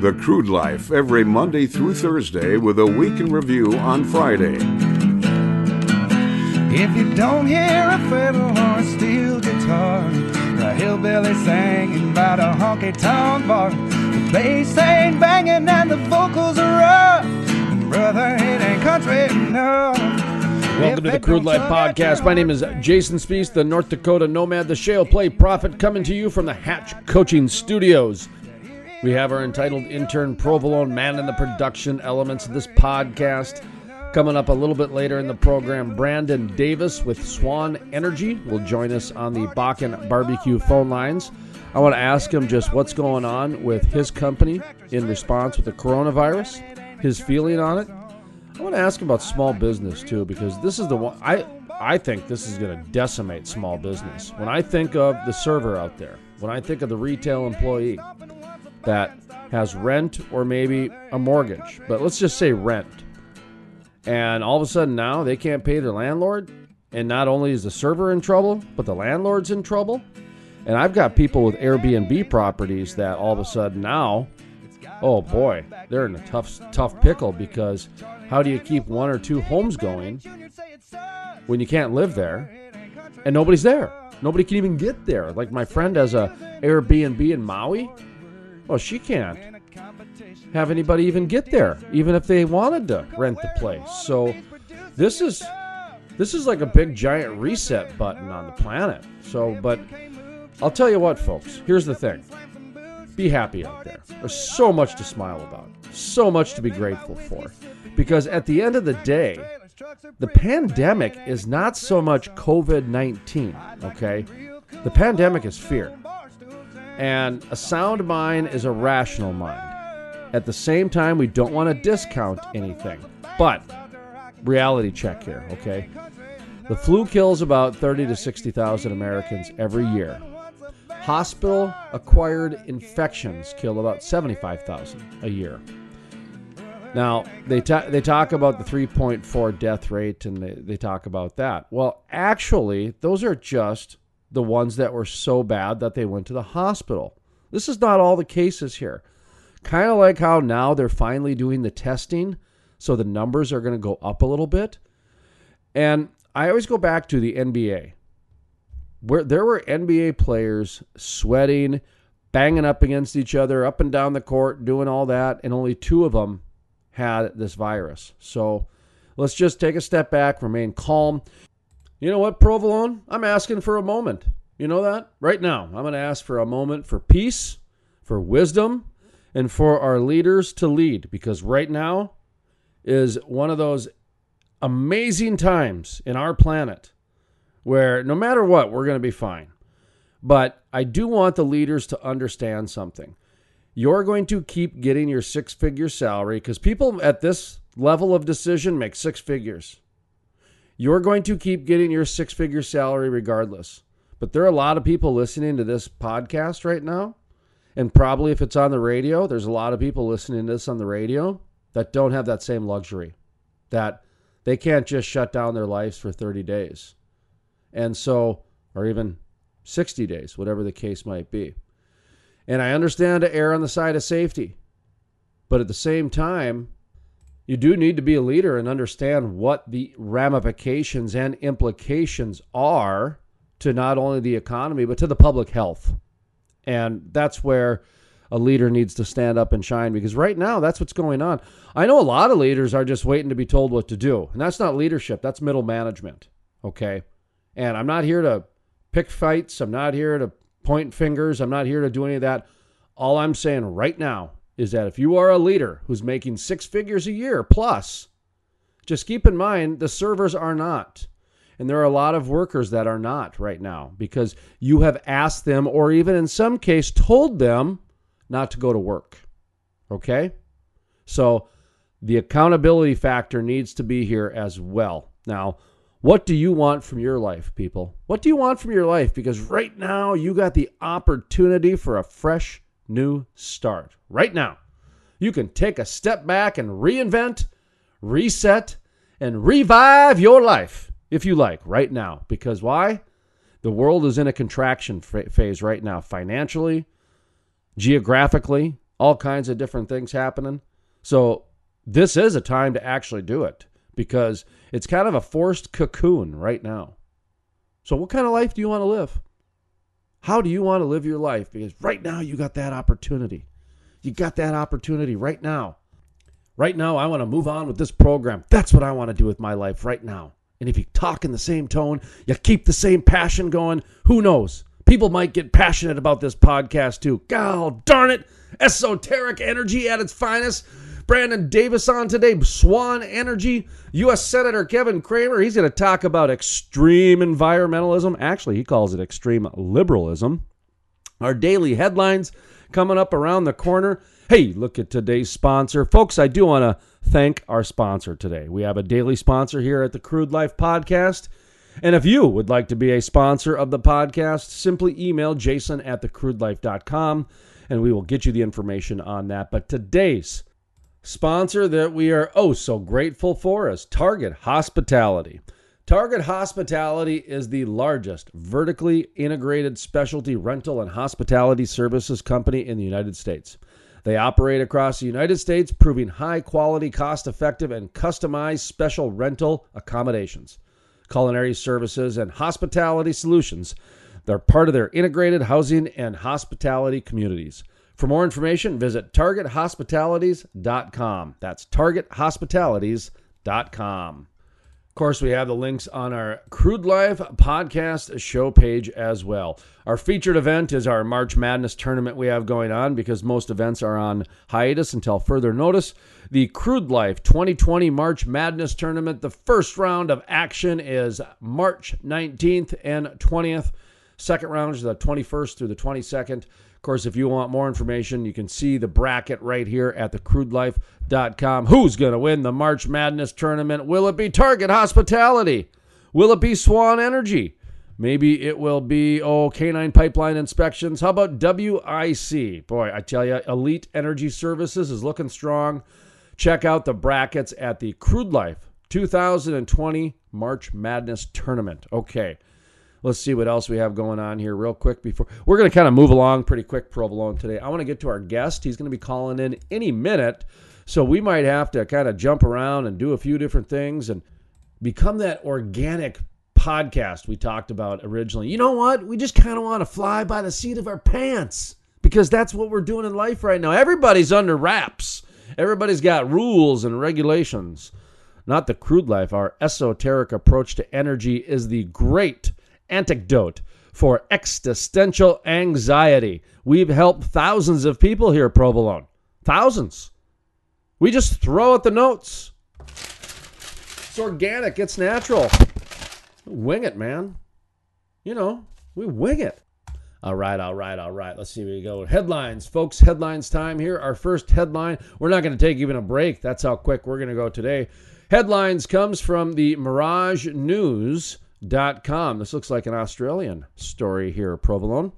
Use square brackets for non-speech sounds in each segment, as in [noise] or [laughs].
The Crude Life, every Monday through Thursday, with a week in review on Friday. If you don't hear a fiddle or a steel guitar, or a hillbilly singing about a honky tonk bar, the bass ain't banging and the vocals are rough. Brother, it ain't country enough. Welcome to the Crude Life Podcast. My name is Jason Spiess, the North Dakota Nomad, the Shale Play Prophet, coming to you from the Hatch Coaching Studios. We have our entitled intern Provolone man in the production elements of this podcast. Coming up a little bit later in the program, Brandon Davis with Swan Energy will join us on the Bakken Barbecue phone lines. I want to ask him just what's going on with his company in response with the coronavirus, his feeling on it. I want to ask him about small business too, because this is the one I I think this is going to decimate small business. When I think of the server out there, when I think of the retail employee that has rent or maybe a mortgage, but let's just say rent, and all of a sudden now they can't pay their landlord, and not only is the server in trouble, but the landlord's in trouble. And I've got people with Airbnb properties that all of a sudden now, oh boy, they're in a tough tough pickle because how do you keep one or two homes going when you can't live there and nobody's there? Nobody can even get there. Like my friend has a Airbnb in Maui. Well, she can't have anybody even get there, even if they wanted to rent the place. So this is this is like a big giant reset button on the planet. So, but I'll tell you what, folks. Here's the thing. Be happy out there. There's so much to smile about. So much to be grateful for. Because at the end of the day, the pandemic is not so much COVID 19, okay? The pandemic is fear. And a sound mind is a rational mind. At the same time, we don't want to discount anything. But, reality check here, okay? The flu kills about 30 to 60,000 Americans every year. Hospital acquired infections kill about 75,000 a year. Now, they, they talk about the 3.4 death rate and they, they talk about that. Well, actually, those are just the ones that were so bad that they went to the hospital. This is not all the cases here. Kind of like how now they're finally doing the testing, so the numbers are going to go up a little bit. And I always go back to the NBA, where there were NBA players sweating, banging up against each other, up and down the court, doing all that, and only two of them had this virus. So let's just take a step back, remain calm. You know what, Provolone? I'm asking for a moment. You know that? Right now, I'm going to ask for a moment for peace, for wisdom, and for our leaders to lead because right now is one of those amazing times in our planet where no matter what, we're going to be fine. But I do want the leaders to understand something. You're going to keep getting your six figure salary because people at this level of decision make six figures. You're going to keep getting your six figure salary regardless. But there are a lot of people listening to this podcast right now. And probably if it's on the radio, there's a lot of people listening to this on the radio that don't have that same luxury, that they can't just shut down their lives for 30 days. And so, or even 60 days, whatever the case might be. And I understand to err on the side of safety. But at the same time, you do need to be a leader and understand what the ramifications and implications are to not only the economy, but to the public health. And that's where a leader needs to stand up and shine because right now that's what's going on. I know a lot of leaders are just waiting to be told what to do. And that's not leadership, that's middle management. Okay. And I'm not here to pick fights, I'm not here to point fingers, I'm not here to do any of that. All I'm saying right now is that if you are a leader who's making six figures a year plus, just keep in mind the servers are not. And there are a lot of workers that are not right now because you have asked them, or even in some case, told them not to go to work. Okay? So the accountability factor needs to be here as well. Now, what do you want from your life, people? What do you want from your life? Because right now you got the opportunity for a fresh new start. Right now, you can take a step back and reinvent, reset, and revive your life if you like right now. Because why? The world is in a contraction phase right now, financially, geographically, all kinds of different things happening. So this is a time to actually do it because it's kind of a forced cocoon right now. So, what kind of life do you want to live? How do you want to live your life? Because right now you got that opportunity. You got that opportunity right now. Right now, I want to move on with this program. That's what I want to do with my life right now. And if you talk in the same tone, you keep the same passion going, who knows? People might get passionate about this podcast too. God darn it. Esoteric energy at its finest. Brandon Davis on today, Swan Energy. U.S. Senator Kevin Cramer, he's going to talk about extreme environmentalism. Actually, he calls it extreme liberalism. Our daily headlines coming up around the corner. Hey, look at today's sponsor. Folks, I do want to thank our sponsor today. We have a daily sponsor here at the Crude Life Podcast. And if you would like to be a sponsor of the podcast, simply email jason at thecrudelife.com and we will get you the information on that. But today's sponsor that we are oh so grateful for is Target Hospitality. Target Hospitality is the largest vertically integrated specialty rental and hospitality services company in the United States. They operate across the United States, proving high quality, cost effective, and customized special rental accommodations, culinary services, and hospitality solutions. They're part of their integrated housing and hospitality communities. For more information, visit targethospitalities.com. That's targethospitalities.com. Of course, we have the links on our Crude Life podcast show page as well. Our featured event is our March Madness tournament we have going on because most events are on hiatus until further notice. The Crude Life 2020 March Madness tournament, the first round of action is March 19th and 20th. Second round is the 21st through the 22nd. Of course, if you want more information, you can see the bracket right here at thecrudelife.com. Who's going to win the March Madness tournament? Will it be Target Hospitality? Will it be Swan Energy? Maybe it will be, oh, Canine Pipeline Inspections. How about WIC? Boy, I tell you, Elite Energy Services is looking strong. Check out the brackets at the Crude Life 2020 March Madness Tournament. Okay. Let's see what else we have going on here real quick before we're going to kind of move along pretty quick provolone today. I want to get to our guest. He's going to be calling in any minute. So we might have to kind of jump around and do a few different things and become that organic podcast we talked about originally. You know what? We just kind of want to fly by the seat of our pants because that's what we're doing in life right now. Everybody's under wraps. Everybody's got rules and regulations. Not the crude life. Our esoteric approach to energy is the great antidote for existential anxiety. We've helped thousands of people here, Provolone. Thousands. We just throw out the notes. It's organic, it's natural. Wing it, man. You know, we wing it. All right, all right, all right. Let's see where we go. Headlines, folks. Headlines time here. Our first headline. We're not going to take even a break. That's how quick we're going to go today. Headlines comes from the Mirage News com. This looks like an Australian story here, Provolone.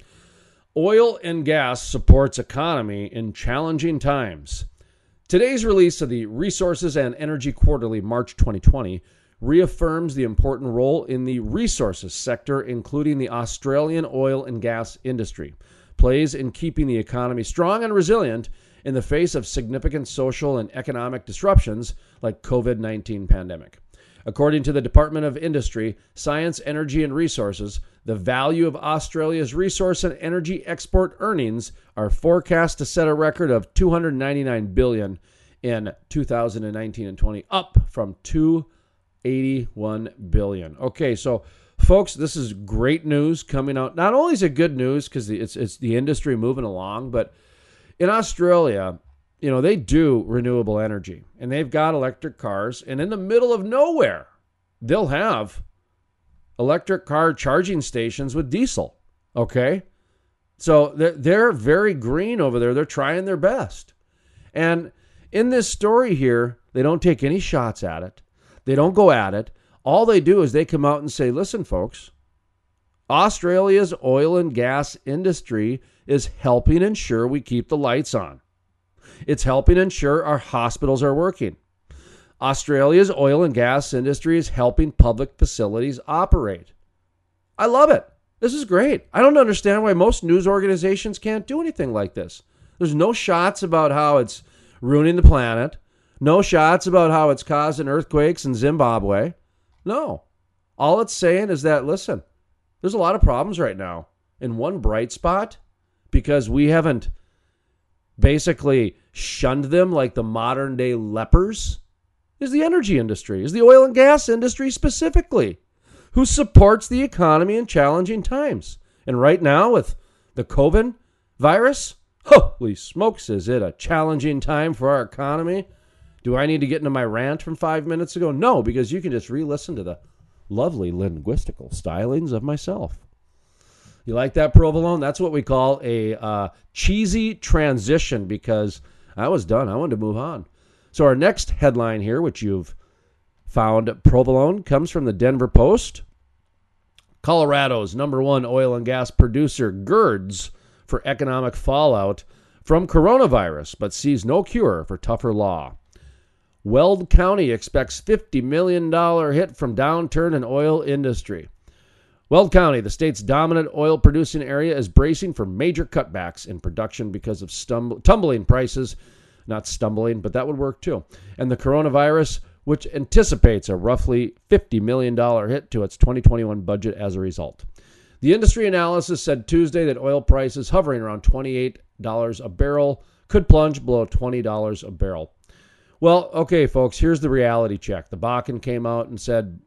Oil and gas supports economy in challenging times. Today's release of the Resources and Energy Quarterly, March 2020, reaffirms the important role in the resources sector, including the Australian oil and gas industry, plays in keeping the economy strong and resilient in the face of significant social and economic disruptions like COVID-19 pandemic. According to the Department of Industry, Science, Energy and Resources, the value of Australia's resource and energy export earnings are forecast to set a record of 299 billion in 2019 and 20, up from 281 billion. Okay, so folks, this is great news coming out. Not only is it good news because it's it's the industry moving along, but in Australia, you know, they do renewable energy and they've got electric cars. And in the middle of nowhere, they'll have electric car charging stations with diesel. Okay. So they're, very green over there. They're trying their best. And in this story here, they don't take any shots at it, they don't go at it. All they do is they come out and say, listen, folks, Australia's oil and gas industry is helping ensure we keep the lights on. It's helping ensure our hospitals are working. Australia's oil and gas industry is helping public facilities operate. I love it. This is great. I don't understand why most news organizations can't do anything like this. There's no shots about how it's ruining the planet. No shots about how it's causing earthquakes in Zimbabwe. No. All it's saying is that, listen, there's a lot of problems right now. In one bright spot, because we haven't basically shunned them like the modern day lepers, is the energy industry, is the oil and gas industry specifically, who supports the economy in challenging times. And right now, with the COVID virus, holy smokes, is it a challenging time for our economy? Do I need to get into my rant from five minutes ago? No, because you can just re listen to the lovely linguistical stylings of myself. You like that provolone? That's what we call a uh, cheesy transition because I was done. I wanted to move on. So, our next headline here, which you've found provolone, comes from the Denver Post. Colorado's number one oil and gas producer girds for economic fallout from coronavirus, but sees no cure for tougher law. Weld County expects $50 million hit from downturn in oil industry. Weld County, the state's dominant oil producing area, is bracing for major cutbacks in production because of tumbling prices. Not stumbling, but that would work too. And the coronavirus, which anticipates a roughly $50 million hit to its 2021 budget as a result. The industry analysis said Tuesday that oil prices hovering around $28 a barrel could plunge below $20 a barrel. Well, okay, folks, here's the reality check. The Bakken came out and said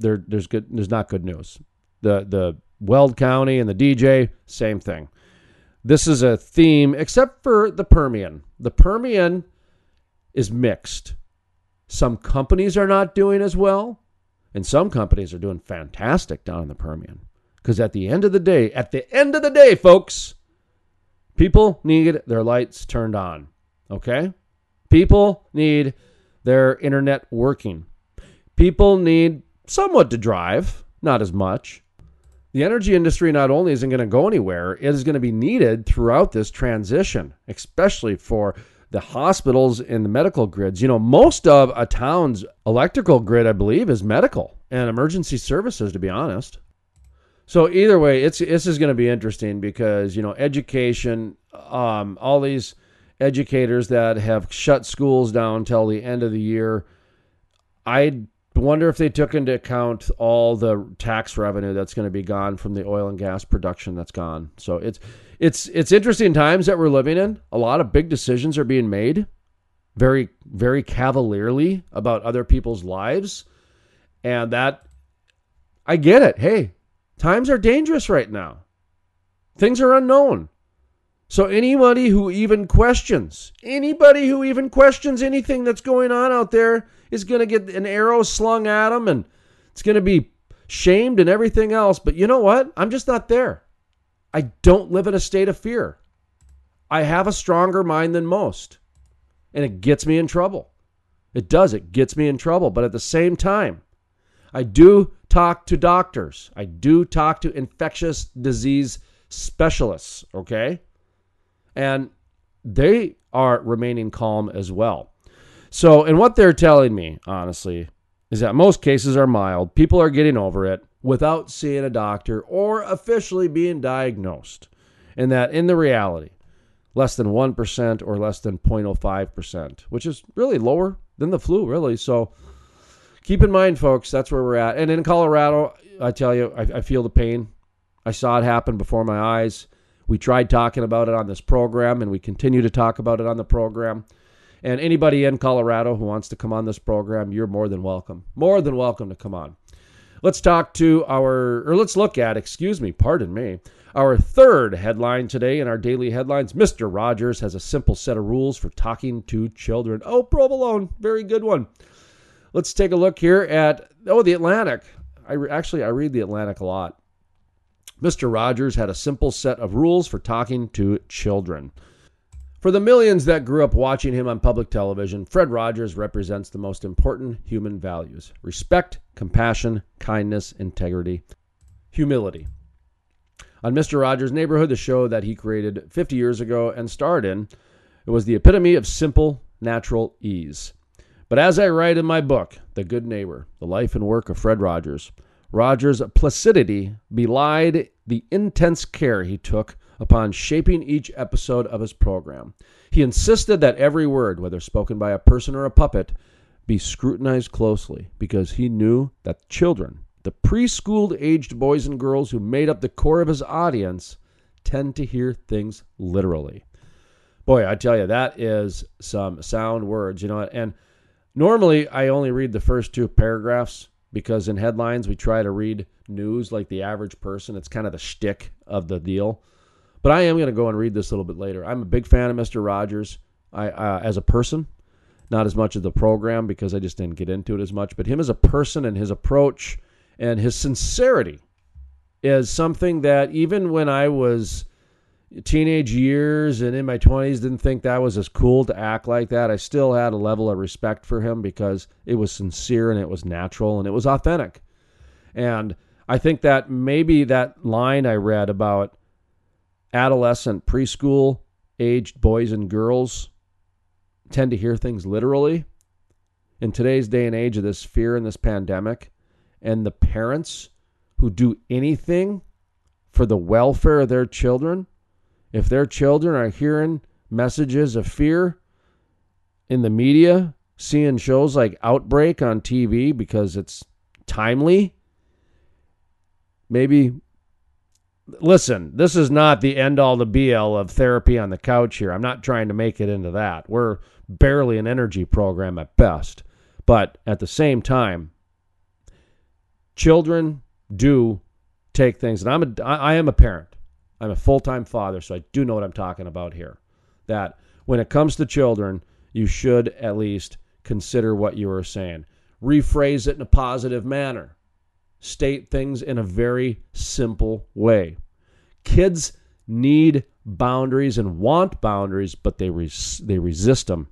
there, there's good, there's not good news. The the Weld County and the DJ, same thing. This is a theme, except for the Permian. The Permian is mixed. Some companies are not doing as well, and some companies are doing fantastic down in the Permian. Because at the end of the day, at the end of the day, folks, people need their lights turned on. Okay? People need their internet working. People need somewhat to drive, not as much. The energy industry not only isn't going to go anywhere, it is going to be needed throughout this transition, especially for the hospitals and the medical grids. You know, most of a town's electrical grid, I believe, is medical and emergency services, to be honest. So either way, it's this is going to be interesting because you know education, um, all these educators that have shut schools down till the end of the year. I wonder if they took into account all the tax revenue that's going to be gone from the oil and gas production that's gone. So it's it's it's interesting times that we're living in. A lot of big decisions are being made very very cavalierly about other people's lives and that I get it. Hey, times are dangerous right now. Things are unknown. So anybody who even questions, anybody who even questions anything that's going on out there is going to get an arrow slung at them and it's going to be shamed and everything else. But you know what? I'm just not there. I don't live in a state of fear. I have a stronger mind than most. And it gets me in trouble. It does. It gets me in trouble. But at the same time, I do talk to doctors. I do talk to infectious disease specialists, okay? And they are remaining calm as well. So, and what they're telling me, honestly, is that most cases are mild. People are getting over it without seeing a doctor or officially being diagnosed. And that in the reality, less than 1% or less than 0.05%, which is really lower than the flu, really. So keep in mind, folks, that's where we're at. And in Colorado, I tell you, I, I feel the pain. I saw it happen before my eyes. We tried talking about it on this program, and we continue to talk about it on the program. And anybody in Colorado who wants to come on this program, you're more than welcome. More than welcome to come on. Let's talk to our, or let's look at, excuse me, pardon me, our third headline today in our daily headlines. Mr. Rogers has a simple set of rules for talking to children. Oh, provolone, very good one. Let's take a look here at, oh, the Atlantic. I actually I read the Atlantic a lot. Mr. Rogers had a simple set of rules for talking to children. For the millions that grew up watching him on public television, Fred Rogers represents the most important human values respect, compassion, kindness, integrity, humility. On Mr. Rogers' Neighborhood, the show that he created 50 years ago and starred in, it was the epitome of simple, natural ease. But as I write in my book, The Good Neighbor, the life and work of Fred Rogers, Rogers' placidity belied the intense care he took upon shaping each episode of his program. He insisted that every word, whether spoken by a person or a puppet, be scrutinized closely because he knew that children, the preschool aged boys and girls who made up the core of his audience, tend to hear things literally. Boy, I tell you, that is some sound words, you know, and normally I only read the first two paragraphs because in headlines we try to read news like the average person. It's kind of the shtick of the deal. But I am going to go and read this a little bit later. I'm a big fan of Mr. Rogers I, uh, as a person, not as much of the program because I just didn't get into it as much. But him as a person and his approach and his sincerity is something that even when I was teenage years and in my 20s didn't think that was as cool to act like that. I still had a level of respect for him because it was sincere and it was natural and it was authentic. And I think that maybe that line I read about adolescent preschool aged boys and girls tend to hear things literally in today's day and age of this fear and this pandemic and the parents who do anything for the welfare of their children if their children are hearing messages of fear in the media, seeing shows like Outbreak on TV because it's timely, maybe listen, this is not the end all the be all of therapy on the couch here. I'm not trying to make it into that. We're barely an energy program at best. But at the same time, children do take things, and I'm a, I am a parent. I'm a full time father, so I do know what I'm talking about here. That when it comes to children, you should at least consider what you are saying. Rephrase it in a positive manner. State things in a very simple way. Kids need boundaries and want boundaries, but they res- they resist them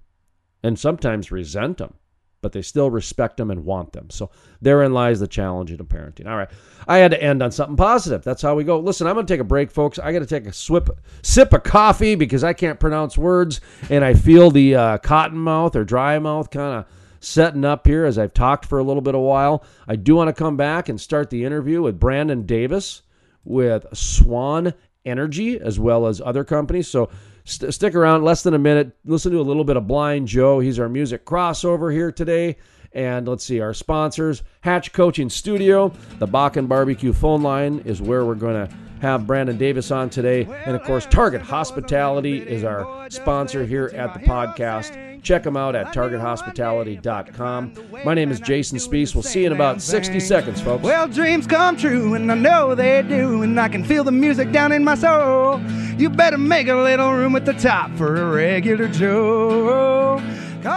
and sometimes resent them but they still respect them and want them. So therein lies the challenge in parenting. All right. I had to end on something positive. That's how we go. Listen, I'm going to take a break, folks. I got to take a swip, sip of coffee because I can't pronounce words and I feel the uh, cotton mouth or dry mouth kind of setting up here as I've talked for a little bit of a while. I do want to come back and start the interview with Brandon Davis with Swan Energy as well as other companies. So St- stick around less than a minute. Listen to a little bit of Blind Joe. He's our music crossover here today. And let's see, our sponsors Hatch Coaching Studio, the Bakken Barbecue phone line is where we're going to have Brandon Davis on today. And of course, Target Hospitality is our sponsor here at the podcast. Check them out at targethospitality.com. My name is Jason Spiess. We'll see you in about 60 seconds, folks. Well, dreams come true, and I know they do, and I can feel the music down in my soul. You better make a little room at the top for a regular Joe.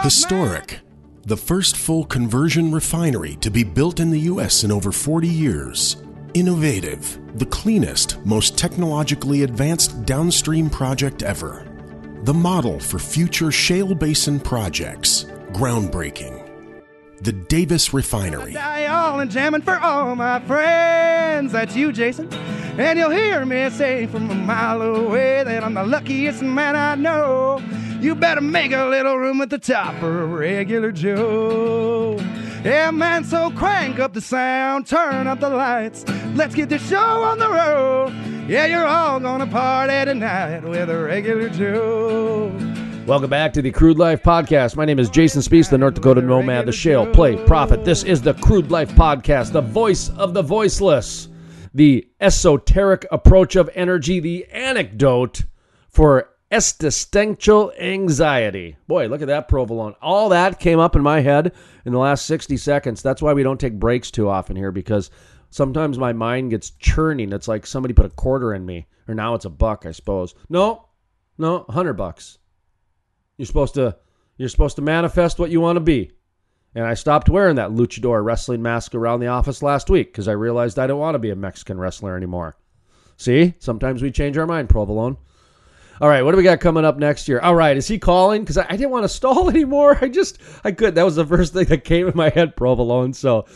Historic. The first full conversion refinery to be built in the U.S. in over 40 years. Innovative. The cleanest, most technologically advanced downstream project ever the model for future shale basin projects. Groundbreaking. The Davis Refinery. All and jamming for all my friends. That's you, Jason. And you'll hear me say from a mile away that I'm the luckiest man I know. You better make a little room at the top for a regular Joe. Yeah, man, so crank up the sound, turn up the lights. Let's get the show on the road. Yeah, you're all gonna party tonight with a regular Joe. Welcome back to the Crude Life Podcast. My name is Jason Spiess, the North Dakota Nomad, the Shale Play Prophet. This is the Crude Life Podcast, the voice of the voiceless, the esoteric approach of energy, the anecdote for existential anxiety. Boy, look at that provolone. All that came up in my head in the last 60 seconds. That's why we don't take breaks too often here because sometimes my mind gets churning. It's like somebody put a quarter in me, or now it's a buck, I suppose. No, no, 100 bucks. You're supposed to you're supposed to manifest what you want to be. And I stopped wearing that luchador wrestling mask around the office last week because I realized I don't want to be a Mexican wrestler anymore. See, sometimes we change our mind, provolone. All right, what do we got coming up next year? All right, is he calling? Because I, I, didn't want to stall [laughs] anymore. I just, I could. That was the first thing that came in my head, provolone. So,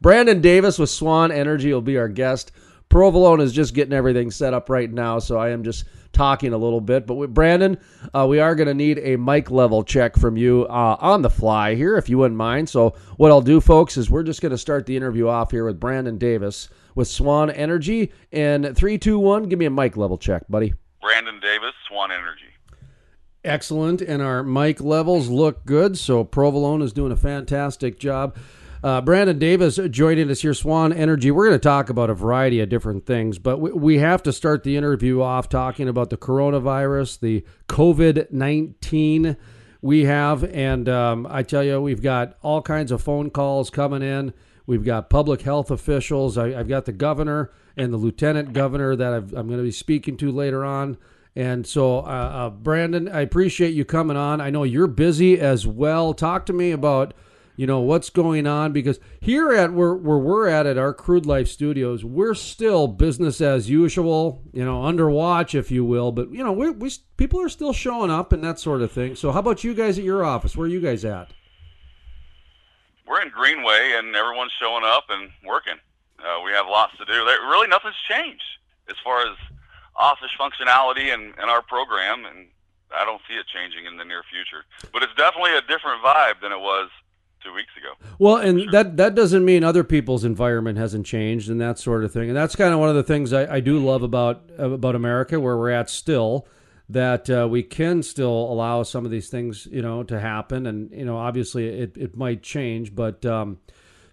Brandon Davis with Swan Energy will be our guest. Provolone is just getting everything set up right now, so I am just talking a little bit. But with Brandon, uh, we are going to need a mic level check from you uh, on the fly here, if you wouldn't mind. So, what I'll do, folks, is we're just going to start the interview off here with Brandon Davis with Swan Energy. And three, two, one, give me a mic level check, buddy. Brandon Davis, Swan Energy. Excellent, and our mic levels look good. So Provolone is doing a fantastic job. Uh, Brandon Davis joining us here, Swan Energy. We're going to talk about a variety of different things, but we, we have to start the interview off talking about the coronavirus, the COVID 19 we have. And um, I tell you, we've got all kinds of phone calls coming in. We've got public health officials. I, have got the governor and the lieutenant governor that i am going to be speaking to later on. And so, uh, uh, Brandon, I appreciate you coming on. I know you're busy as well. Talk to me about you know what's going on? Because here at where, where we're at at our crude life studios we're still business as usual you know under watch if you will. But you know we, we people are still showing up and that sort of thing. So how about you guys at your office? Where are you guys at? We're in greenway and everyone's showing up and working. Uh, we have lots to do. There, really nothing's changed as far as office functionality and, and our program and I don't see it changing in the near future. But it's definitely a different vibe than it was two weeks ago. Well, and sure. that that doesn't mean other people's environment hasn't changed and that sort of thing. And that's kind of one of the things I, I do love about about America, where we're at still. That uh, we can still allow some of these things, you know, to happen, and you know, obviously it, it might change. But um,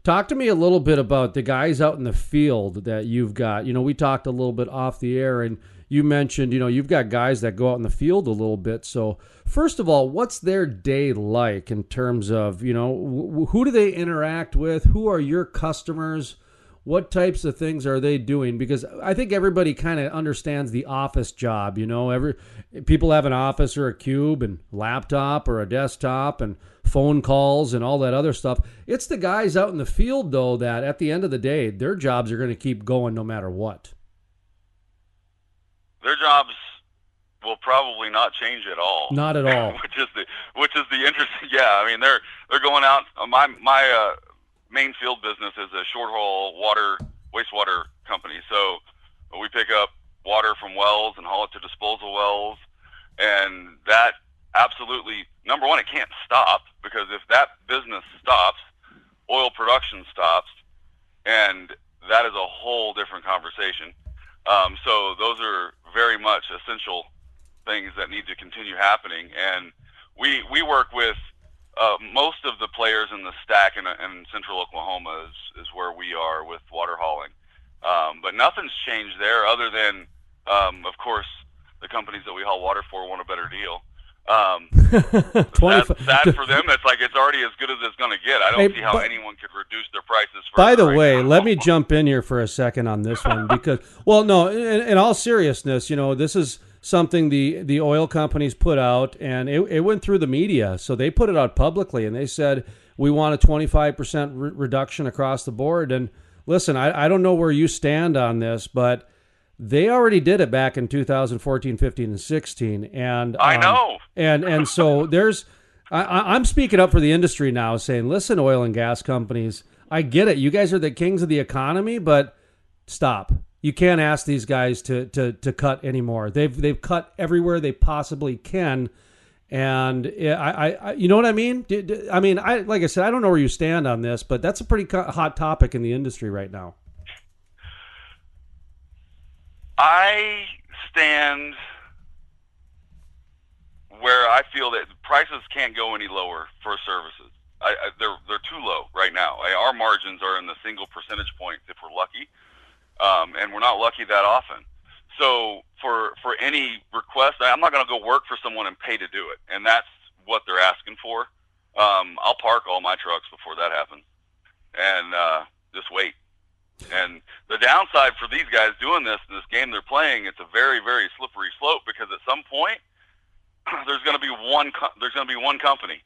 talk to me a little bit about the guys out in the field that you've got. You know, we talked a little bit off the air, and you mentioned, you know, you've got guys that go out in the field a little bit. So, first of all, what's their day like in terms of, you know, who do they interact with? Who are your customers? What types of things are they doing? Because I think everybody kind of understands the office job. You know, every people have an office or a cube and laptop or a desktop and phone calls and all that other stuff. It's the guys out in the field though that at the end of the day, their jobs are going to keep going no matter what their jobs will probably not change at all. Not at all. [laughs] which is the which is the interesting. [laughs] Yeah, I mean they're they're going out. Uh, my my uh, main field business is a short haul water wastewater company. So we pick up water from wells and haul it to disposal wells, and that absolutely number one it can't stop because if that business stops, oil production stops, and that is a whole different conversation. Um, so those are very much essential things that need to continue happening. And we we work with uh, most of the players in the stack in, in central Oklahoma is, is where we are with water hauling. Um, but nothing's changed there other than, um, of course, the companies that we haul water for want a better deal. Um, [laughs] sad, for them. that's like it's already as good as it's going to get. I don't hey, see how but, anyone could reduce their prices. By the right way, now. let me jump in here for a second on this one because, [laughs] well, no, in, in, all seriousness, you know, this is something the the oil companies put out, and it, it went through the media, so they put it out publicly, and they said we want a twenty five percent reduction across the board. And listen, I, I don't know where you stand on this, but they already did it back in 2014, 15, and 16. And um, I know. And and so [laughs] there's, I, I'm speaking up for the industry now, saying, listen, oil and gas companies, I get it. You guys are the kings of the economy, but stop. You can't ask these guys to to to cut anymore. They've they've cut everywhere they possibly can. And I, I, you know what I mean? I mean, I like I said, I don't know where you stand on this, but that's a pretty hot topic in the industry right now. I stand where I feel that prices can't go any lower for services. I, I, they're they're too low right now. I, our margins are in the single percentage points if we're lucky, um, and we're not lucky that often. So for for any request, I'm not going to go work for someone and pay to do it, and that's what they're asking for. Um, I'll park all my trucks before that happens, and uh, just wait. And the downside for these guys doing this in this game they're playing, it's a very, very slippery slope because at some point [clears throat] there's going to be one co- there's going to be one company,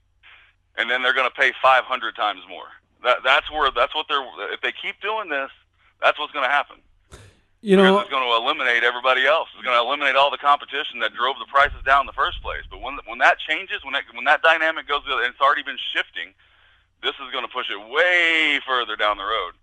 and then they're going to pay 500 times more. That that's where that's what they're if they keep doing this, that's what's going to happen. You know, it's going to eliminate everybody else. It's going to eliminate all the competition that drove the prices down in the first place. But when when that changes, when that when that dynamic goes, and it's already been shifting, this is going to push it way further down the road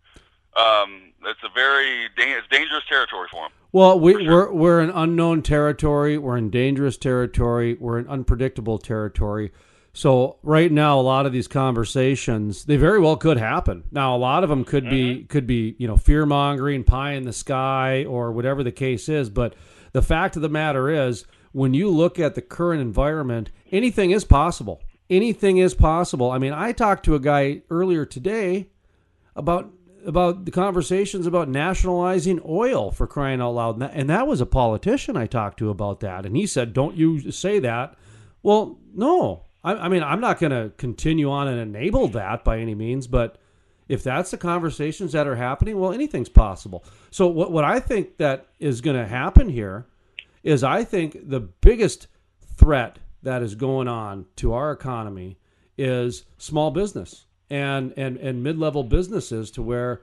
um, it's a very it's dangerous territory for them. Well, we, sure. we're we're in unknown territory. We're in dangerous territory. We're in unpredictable territory. So right now, a lot of these conversations they very well could happen. Now, a lot of them could mm-hmm. be could be you know fear mongering, pie in the sky, or whatever the case is. But the fact of the matter is, when you look at the current environment, anything is possible. Anything is possible. I mean, I talked to a guy earlier today about about the conversations about nationalizing oil for crying out loud, and that, was a politician I talked to about that, and he said, "Don't you say that." Well, no. I, I mean, I'm not going to continue on and enable that by any means, but if that's the conversations that are happening, well, anything's possible. So what what I think that is going to happen here is I think the biggest threat that is going on to our economy is small business and and and mid-level businesses to where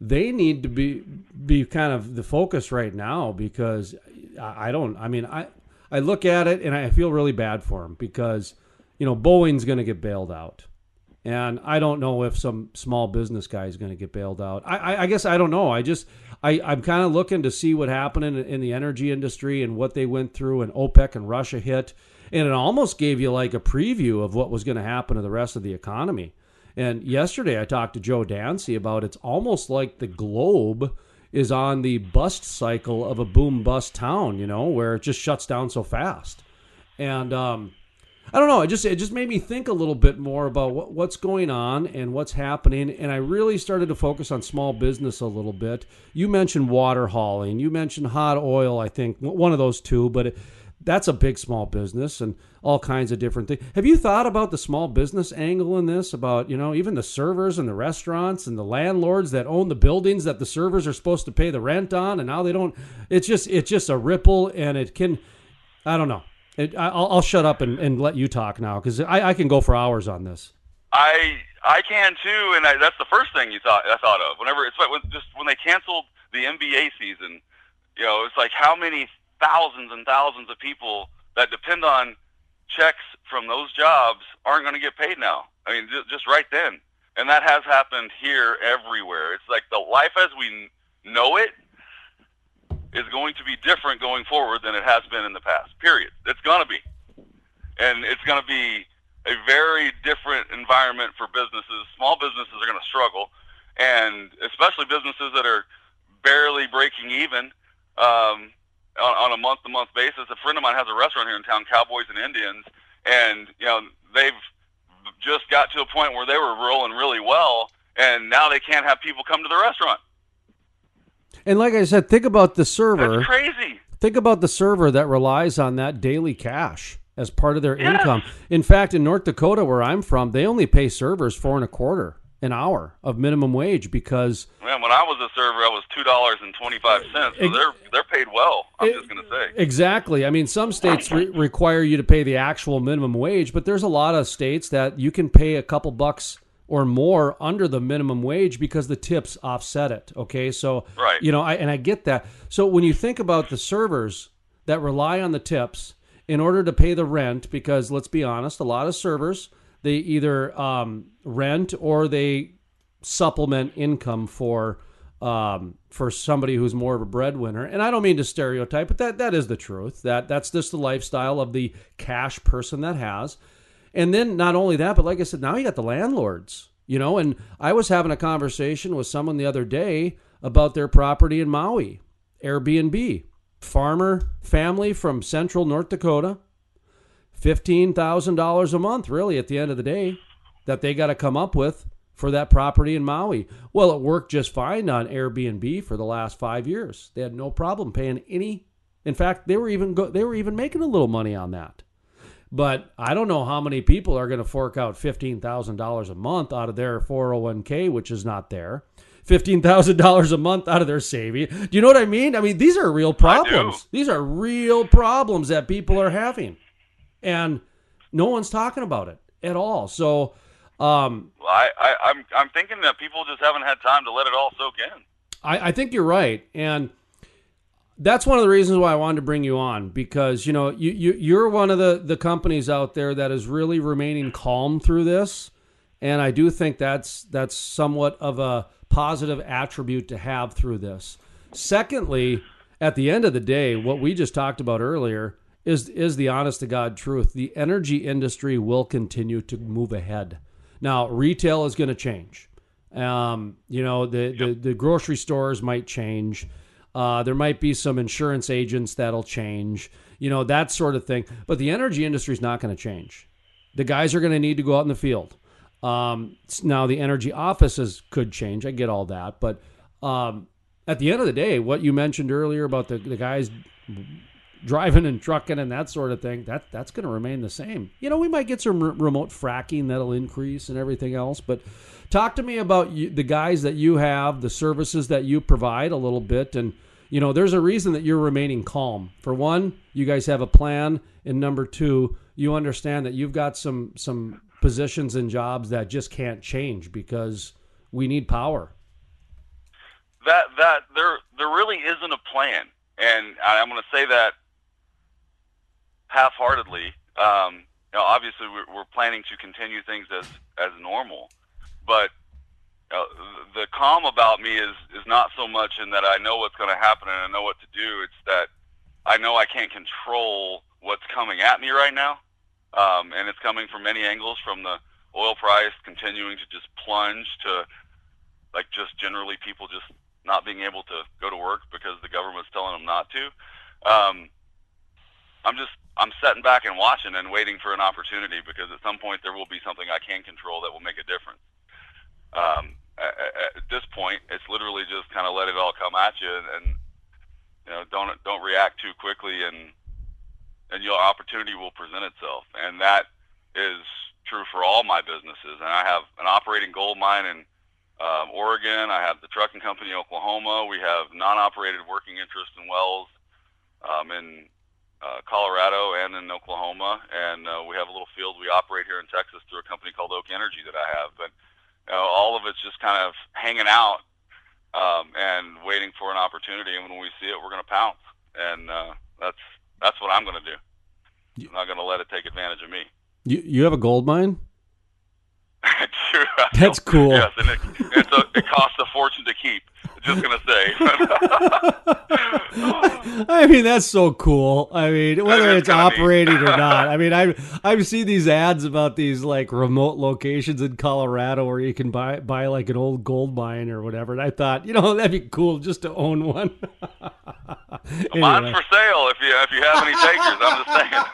they need to be be kind of the focus right now because I, I don't I mean I I look at it and I feel really bad for them because you know Boeing's going to get bailed out and I don't know if some small business guy is going to get bailed out. I, I, I, guess I don't know. I just I, I'm kind of looking to see what happened in, in the energy industry and what they went through, and OPEC and Russia hit, and it almost gave you like a preview of what was going to happen to the rest of the economy. And yesterday I talked to Joe Dancy about it's almost like the globe is on the bust cycle of a boom bust town, you know, where it just shuts down so fast. And um, I don't know. It just it just made me think a little bit more about what, what's going on and what's happening, and I really started to focus on small business a little bit. You mentioned water hauling, you mentioned hot oil. I think one of those two, but it, that's a big small business and all kinds of different things. Have you thought about the small business angle in this? About you know even the servers and the restaurants and the landlords that own the buildings that the servers are supposed to pay the rent on, and now they don't. It's just it's just a ripple, and it can. I don't know. It, I'll, I'll, shut up and, and, let you talk now because I, I, can go for hours on this. I I can too, and I, that's the first thing you thought I thought of. Whenever it's like when, just when they canceled the NBA season, you know, it's like how many thousands and thousands of people that depend on checks from those jobs aren't going to get paid now. I mean, just, just right then, and that has happened here everywhere. It's like the life as we know it is going to be different going forward than it has been in the past. Period. It's going to be, and it's going to be a very different environment for businesses. Small businesses are going to struggle, and especially businesses that are barely breaking even um, on, on a month-to-month basis. A friend of mine has a restaurant here in town, Cowboys and Indians, and you know they've just got to a point where they were rolling really well, and now they can't have people come to the restaurant. And like I said, think about the server. That's crazy. Think about the server that relies on that daily cash as part of their yes. income. In fact, in North Dakota, where I'm from, they only pay servers four and a quarter an hour of minimum wage because. Man, when I was a server, I was two dollars and twenty five cents. So they're they're paid well. I'm it, just going to say. Exactly. I mean, some states re- require you to pay the actual minimum wage, but there's a lot of states that you can pay a couple bucks or more under the minimum wage because the tips offset it. Okay, so right. you know, I, and I get that. So when you think about the servers that rely on the tips in order to pay the rent, because let's be honest, a lot of servers they either um, rent or they supplement income for um, for somebody who's more of a breadwinner. And I don't mean to stereotype, but that that is the truth. That that's just the lifestyle of the cash person that has. And then not only that, but like I said, now you got the landlords, you know. And I was having a conversation with someone the other day about their property in Maui, Airbnb, farmer family from central North Dakota, $15,000 a month, really, at the end of the day, that they got to come up with for that property in Maui. Well, it worked just fine on Airbnb for the last five years. They had no problem paying any. In fact, they were even go, they were even making a little money on that. But I don't know how many people are going to fork out $15,000 a month out of their 401k, which is not there. $15,000 a month out of their saving. Do you know what I mean? I mean, these are real problems. These are real problems that people are having. And no one's talking about it at all. So, um, I, I, I'm, I'm thinking that people just haven't had time to let it all soak in. I, I think you're right. And that's one of the reasons why I wanted to bring you on because you know you, you you're one of the the companies out there that is really remaining calm through this, and I do think that's that's somewhat of a positive attribute to have through this. Secondly, at the end of the day, what we just talked about earlier is is the honest to god truth. The energy industry will continue to move ahead. Now, retail is going to change. Um, you know, the, the the grocery stores might change. Uh, there might be some insurance agents that'll change, you know, that sort of thing. But the energy industry is not going to change. The guys are going to need to go out in the field. Um, now, the energy offices could change. I get all that. But um, at the end of the day, what you mentioned earlier about the, the guys driving and trucking and that sort of thing, that that's going to remain the same. You know, we might get some remote fracking that'll increase and everything else, but talk to me about you, the guys that you have, the services that you provide a little bit and you know, there's a reason that you're remaining calm. For one, you guys have a plan, and number two, you understand that you've got some some positions and jobs that just can't change because we need power. That that there there really isn't a plan, and I'm going to say that half-heartedly. Um, you know, obviously we're, we're planning to continue things as as normal, but uh, the calm about me is is not so much in that I know what's going to happen and I know what to do. It's that I know I can't control what's coming at me right now, um, and it's coming from many angles, from the oil price continuing to just plunge to like just generally people just not being able to go to work because the government's telling them not to. Um, I'm just I'm sitting back and watching and waiting for an opportunity because at some point there will be something I can control that will make a difference um, at, at this point, it's literally just kind of let it all come at you, and, and you know, don't don't react too quickly, and and your opportunity will present itself, and that is true for all my businesses. And I have an operating gold mine in um, Oregon. I have the trucking company in Oklahoma. We have non-operated working interest in wells um, in uh, Colorado and in Oklahoma, and uh, we have a little field we operate here in Texas through a company called Oak Energy that I have. But you know, all of it's just kind of hanging out um, and waiting for an opportunity. And when we see it, we're going to pounce. And uh, that's that's what I'm going to do. I'm not going to let it take advantage of me. You you have a gold mine? [laughs] True. That's cool. Yes, and it, it's a, it costs a fortune to keep. Just gonna say. [laughs] [laughs] I mean, that's so cool. I mean, whether it's operating or not. I mean, I've I've seen these ads about these like remote locations in Colorado where you can buy buy like an old gold mine or whatever. And I thought, you know, [laughs] that'd be cool just to own one. anyway. Mine's for sale if you if you have any takers. I'm just saying.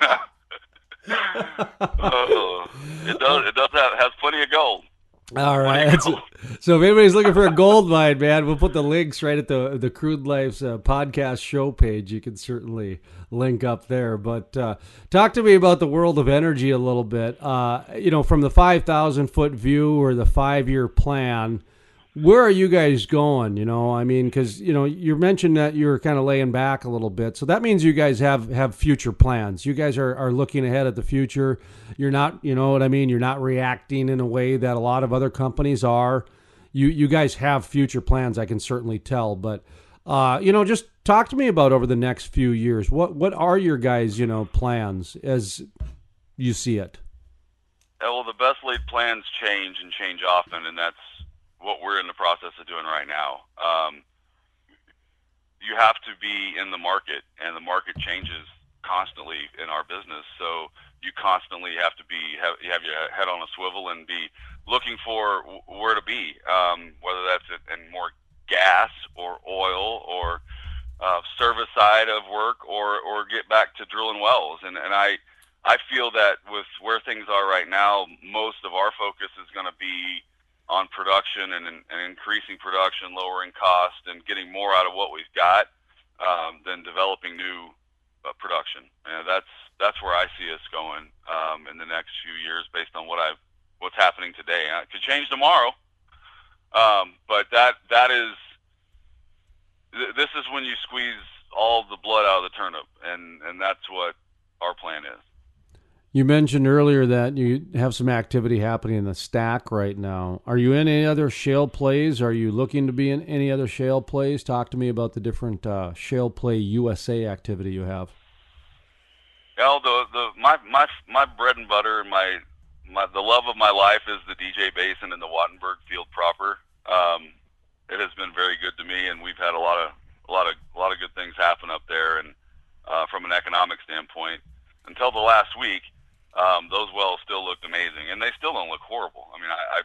oh, it does. It does have has plenty of gold. All right. [laughs] so if anybody's looking for a gold mine, man, we'll put the links right at the the Crude Life's uh, podcast show page. You can certainly link up there. But uh, talk to me about the world of energy a little bit. Uh, you know, from the five thousand foot view or the five year plan where are you guys going? You know, I mean, because you know you mentioned that you're kind of laying back a little bit, so that means you guys have have future plans. You guys are are looking ahead at the future. You're not, you know what I mean. You're not reacting in a way that a lot of other companies are. You you guys have future plans. I can certainly tell, but uh, you know, just talk to me about over the next few years. What what are your guys, you know, plans as you see it? Well, the best laid plans change and change often, and that's what we're in the process of doing right now. Um, you have to be in the market, and the market changes constantly in our business. So you constantly have to be have, have your head on a swivel and be looking for where to be, um, whether that's in more gas or oil or uh, service side of work, or or get back to drilling wells. And and I I feel that with where things are right now, most of our focus is going to be on production and, and increasing production, lowering cost, and getting more out of what we've got um, than developing new uh, production. And that's that's where I see us going um, in the next few years, based on what I've what's happening today. It could change tomorrow, um, but that that is th- this is when you squeeze all the blood out of the turnip, and and that's what our plan is. You mentioned earlier that you have some activity happening in the stack right now. Are you in any other shale plays? Are you looking to be in any other shale plays? Talk to me about the different uh, shale play USA activity you have. Well, the the my my my bread and butter and my my the love of my life is the DJ Basin and the Wattenberg Field proper. Um, it has been very good to me, and we've had a lot of a lot of a lot of good things happen up there, and uh, from an economic standpoint, until the last week um, those wells still looked amazing, and they still don't look horrible. I mean, I, I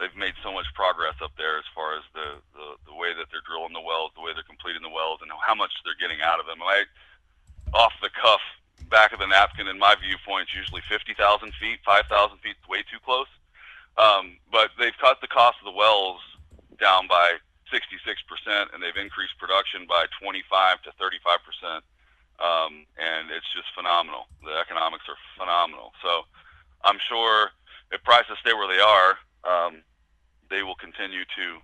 they've made so much progress up there as far as the, the the way that they're drilling the wells, the way they're completing the wells, and how much they're getting out of them. I, off the cuff, back of the napkin, in my viewpoint, usually 50,000 feet, 5,000 feet, way too close. Um, but they've cut the cost of the wells down by 66%, and they've increased production by 25 to 35 percent. Um, and it's just phenomenal. The economics are phenomenal. So I'm sure if prices stay where they are, um, they will continue to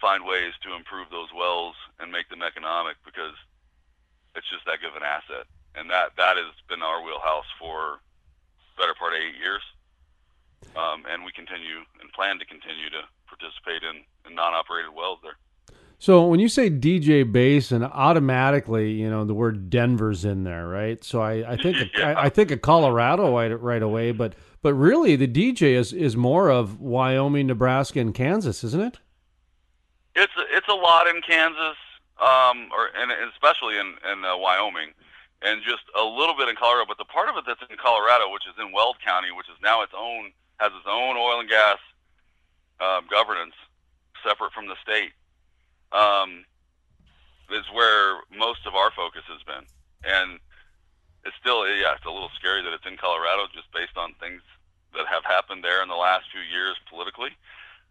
find ways to improve those wells and make them economic because it's just that good of an asset. And that, that has been our wheelhouse for better part of eight years. Um, and we continue and plan to continue to participate in, in non-operated wells there. So when you say DJ Basin, automatically, you know, the word Denver's in there, right? So I, I think [laughs] yeah. I, I, think of Colorado right, right away, but but really the DJ is, is more of Wyoming, Nebraska, and Kansas, isn't it? It's it's a lot in Kansas, um, or and especially in in uh, Wyoming, and just a little bit in Colorado. But the part of it that's in Colorado, which is in Weld County, which is now its own has its own oil and gas um, governance, separate from the state um, is where most of our focus has been. And it's still, yeah, it's a little scary that it's in Colorado just based on things that have happened there in the last few years politically.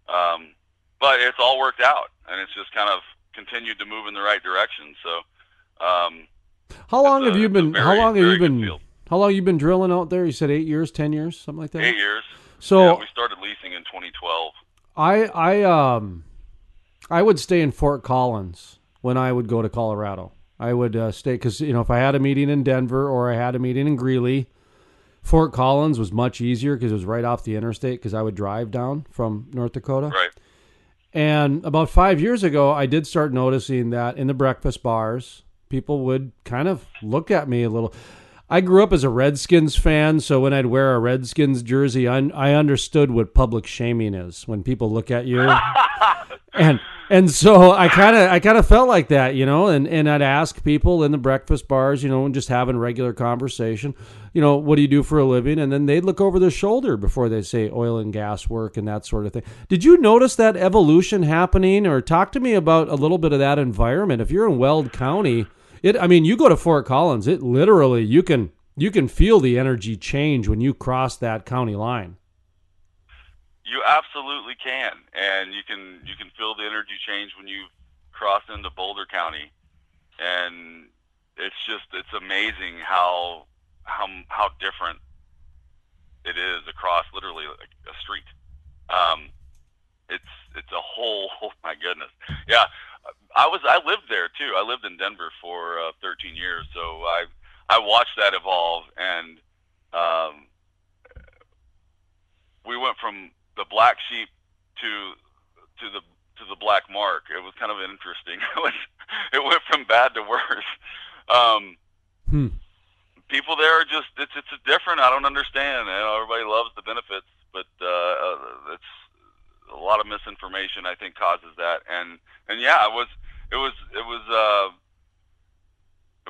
Um, but it's all worked out, and it's just kind of continued to move in the right direction. So, um, how long have a, you been? Very, how long have you been? How long you been drilling out there? You said eight years, ten years, something like that. Eight years. So yeah, we started leasing in 2012. I I um I would stay in Fort Collins when I would go to Colorado. I would uh, stay because you know if I had a meeting in Denver or I had a meeting in Greeley, Fort Collins was much easier because it was right off the interstate because I would drive down from North Dakota. Right. And about five years ago, I did start noticing that in the breakfast bars, people would kind of look at me a little. I grew up as a Redskins fan, so when I'd wear a Redskins jersey, I, I understood what public shaming is when people look at you. [laughs] and and so I kind of I kind of felt like that, you know, and and I'd ask people in the breakfast bars, you know, and just having regular conversation, you know, what do you do for a living? And then they'd look over their shoulder before they say oil and gas work and that sort of thing. Did you notice that evolution happening, or talk to me about a little bit of that environment? If you're in Weld County it I mean, you go to Fort Collins, it literally you can you can feel the energy change when you cross that county line. You absolutely can, and you can you can feel the energy change when you cross into Boulder County, and it's just it's amazing how how how different it is across literally a street. Um, it's it's a whole [laughs] oh my goodness, yeah. I was I lived there too. I lived in Denver for uh, 13 years, so I I watched that evolve, and um, we went from the black sheep to to the to the black mark. It was kind of interesting. [laughs] it was it went from bad to worse. Um, hmm. People there are just it's it's different. I don't understand. You know, everybody loves the benefits, but uh, uh it's a lot of misinformation. I think causes that, and and yeah, it was it was it was uh,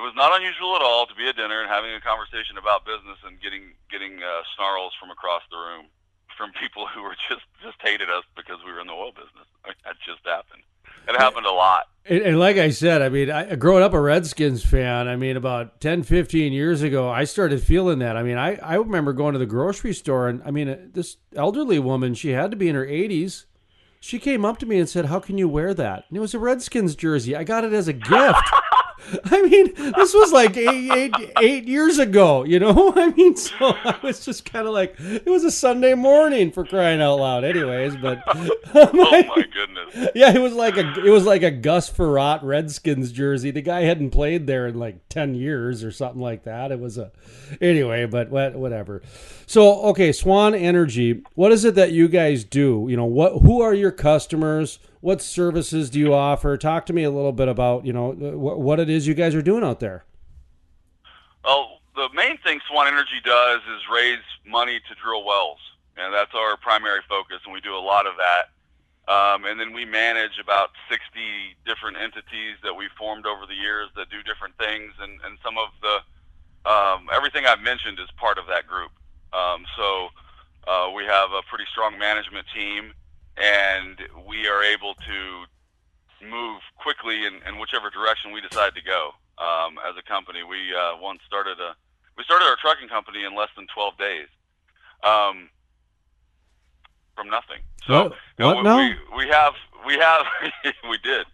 it was not unusual at all to be at dinner and having a conversation about business and getting getting uh, snarls from across the room from people [laughs] who were just just hated us because we were in the oil business. I mean, that just happened. It happened a lot. And, and, like I said, I mean, I, growing up a Redskins fan, I mean, about 10, 15 years ago, I started feeling that. I mean, I, I remember going to the grocery store, and I mean, uh, this elderly woman, she had to be in her 80s. She came up to me and said, How can you wear that? And it was a Redskins jersey. I got it as a gift. [laughs] [laughs] I mean, this was like eight, eight, eight years ago, you know? [laughs] I mean, so I was just kind of like, it was a Sunday morning for crying out loud, anyways. But [laughs] um, oh my goodness, yeah, it was like a it was like a Gus Frerotte Redskins jersey. The guy hadn't played there in like ten years or something like that. It was a anyway, but whatever. So okay, Swan Energy, what is it that you guys do? You know, what who are your customers? What services do you offer? Talk to me a little bit about you know what, what it is you guys are doing out there. Well, the main thing Swan Energy does is raise money to drill wells, and that's our primary focus, and we do a lot of that. Um, and then we manage about 60 different entities that we've formed over the years that do different things, and, and some of the um, everything I've mentioned is part of that group. Um, so uh, we have a pretty strong management team and we are able to move quickly in, in whichever direction we decide to go. Um, as a company, we uh, once started a we started our trucking company in less than 12 days um, from nothing. So what, what you know, we, we have we have [laughs] we did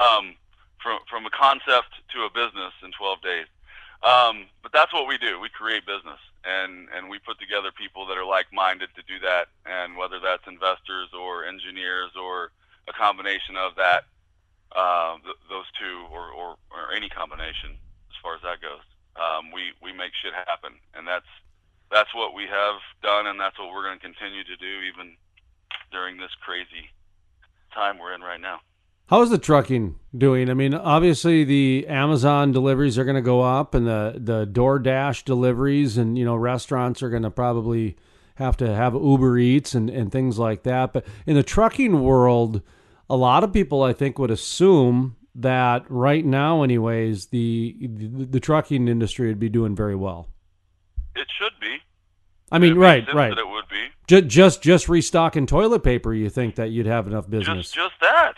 um, from from a concept to a business in 12 days. Um, but that's what we do. We create business, and and we put together people that are like-minded to do that. And whether that's investors or engineers or a combination of that, uh, th- those two, or, or or any combination, as far as that goes, um, we we make shit happen, and that's that's what we have done, and that's what we're going to continue to do, even during this crazy time we're in right now. How's the trucking doing? I mean, obviously the Amazon deliveries are going to go up, and the the DoorDash deliveries, and you know restaurants are going to probably have to have Uber Eats and and things like that. But in the trucking world, a lot of people I think would assume that right now, anyways, the the, the trucking industry would be doing very well. It should be. I mean, right, right. That it would be Just just just restocking toilet paper. You think that you'd have enough business? just just that.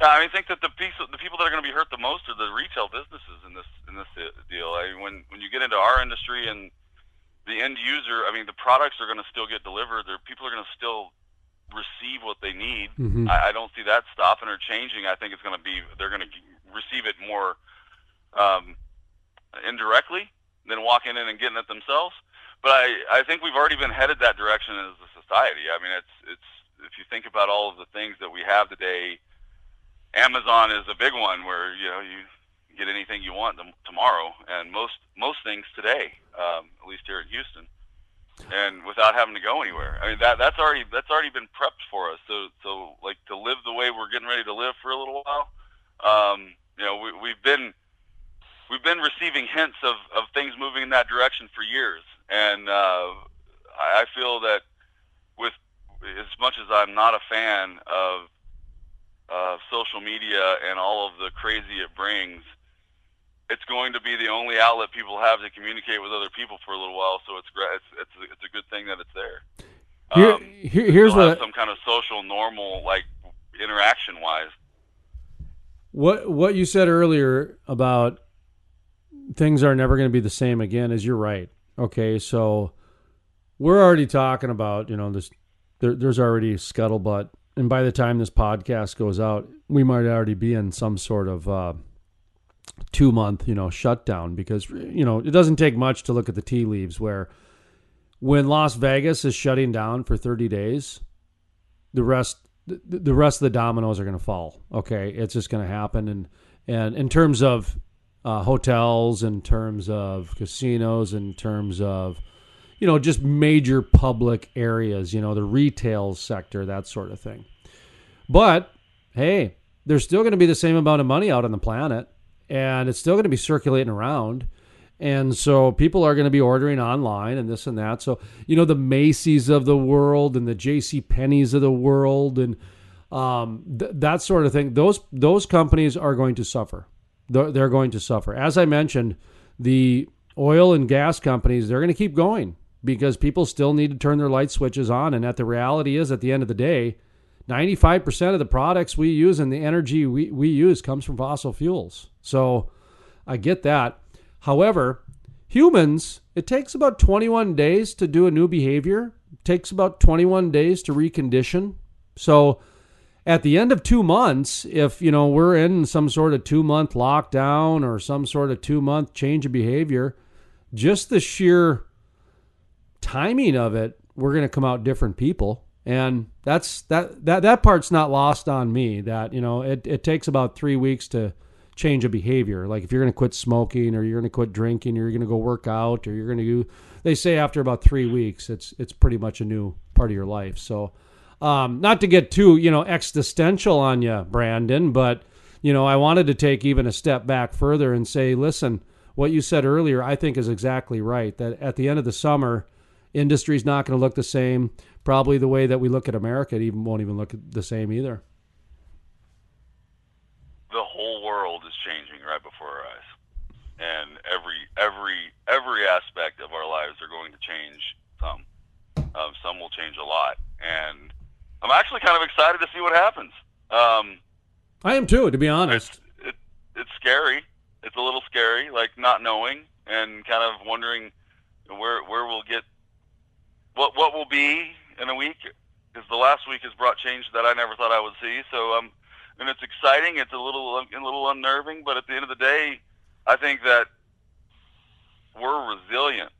Yeah, I mean, I think that the piece, the people that are going to be hurt the most are the retail businesses in this in this deal. I mean, when when you get into our industry and the end user, I mean, the products are going to still get delivered. There, people are going to still receive what they need. Mhm. I, I don't see that stopping or changing. I think it's going to be they're going to receive it more um, indirectly than walking in and getting it themselves. But I, I think we've already been headed that direction as a society. I mean, it's it's if you think about all of the things that we have today, Amazon is a big one where you know you get anything you want tomorrow, and most most things today, um, at least here in Houston, and without having to go anywhere. I mean that that's already that's already been prepped for us. So so like to live the way we're getting ready to live for a little while. Um, you know, we, we've been we've been receiving hints of, of things moving in that direction for years, and uh, I feel that with as much as I'm not a fan of uh, social media and all of the crazy it brings, it's going to be the only outlet people have to communicate with other people for a little while. So it's. It's it's, a- it's a good thing that it's there. Here, Um, here here's what some kind of social normal like interaction wise. What what you said earlier about things are never going to be the same again is you're right. Okay, so we're already talking about you know this. There, there's already scuttlebutt, and by the time this podcast goes out, we might already be in some sort of uh, two month you know shutdown because you know it doesn't take much to look at the tea leaves where when Las Vegas is shutting down for 30 days, the rest the, the rest of the dominoes are going to fall. Okay, it's just going to happen. And and in terms of uh, hotels, in terms of casinos, in terms of you know just major public areas, you know the retail sector, that sort of thing. But hey, there's still going to be the same amount of money out on the planet, and it's still going to be circulating around. And so people are going to be ordering online and this and that. So, you know, the Macy's of the world and the J.C. Penney's of the world and um, th- that sort of thing, those, those companies are going to suffer. They're, they're going to suffer. As I mentioned, the oil and gas companies, they're going to keep going because people still need to turn their light switches on. And that the reality is, at the end of the day, 95% of the products we use and the energy we, we use comes from fossil fuels. So I get that. However, humans, it takes about 21 days to do a new behavior. It takes about 21 days to recondition. So at the end of 2 months, if you know we're in some sort of 2 month lockdown or some sort of 2 month change of behavior, just the sheer timing of it, we're going to come out different people. And that's that that that part's not lost on me that, you know, it it takes about 3 weeks to change a behavior. Like if you're going to quit smoking or you're going to quit drinking or you're going to go work out or you're going to do they say after about 3 weeks it's it's pretty much a new part of your life. So um not to get too, you know, existential on you, Brandon, but you know, I wanted to take even a step back further and say, listen, what you said earlier I think is exactly right that at the end of the summer industry's not going to look the same. Probably the way that we look at America, it even won't even look the same either. the whole world is changing right before our eyes, and every every every aspect of our lives are going to change. Some, um, some will change a lot, and I'm actually kind of excited to see what happens. Um, I am too, to be honest. It's, it, it's scary. It's a little scary, like not knowing and kind of wondering where where we'll get what what will be in a week. Because the last week has brought change that I never thought I would see. So um, and it's exciting. It's a little a little unnerving, but at the end of the day, I think that we're resilient.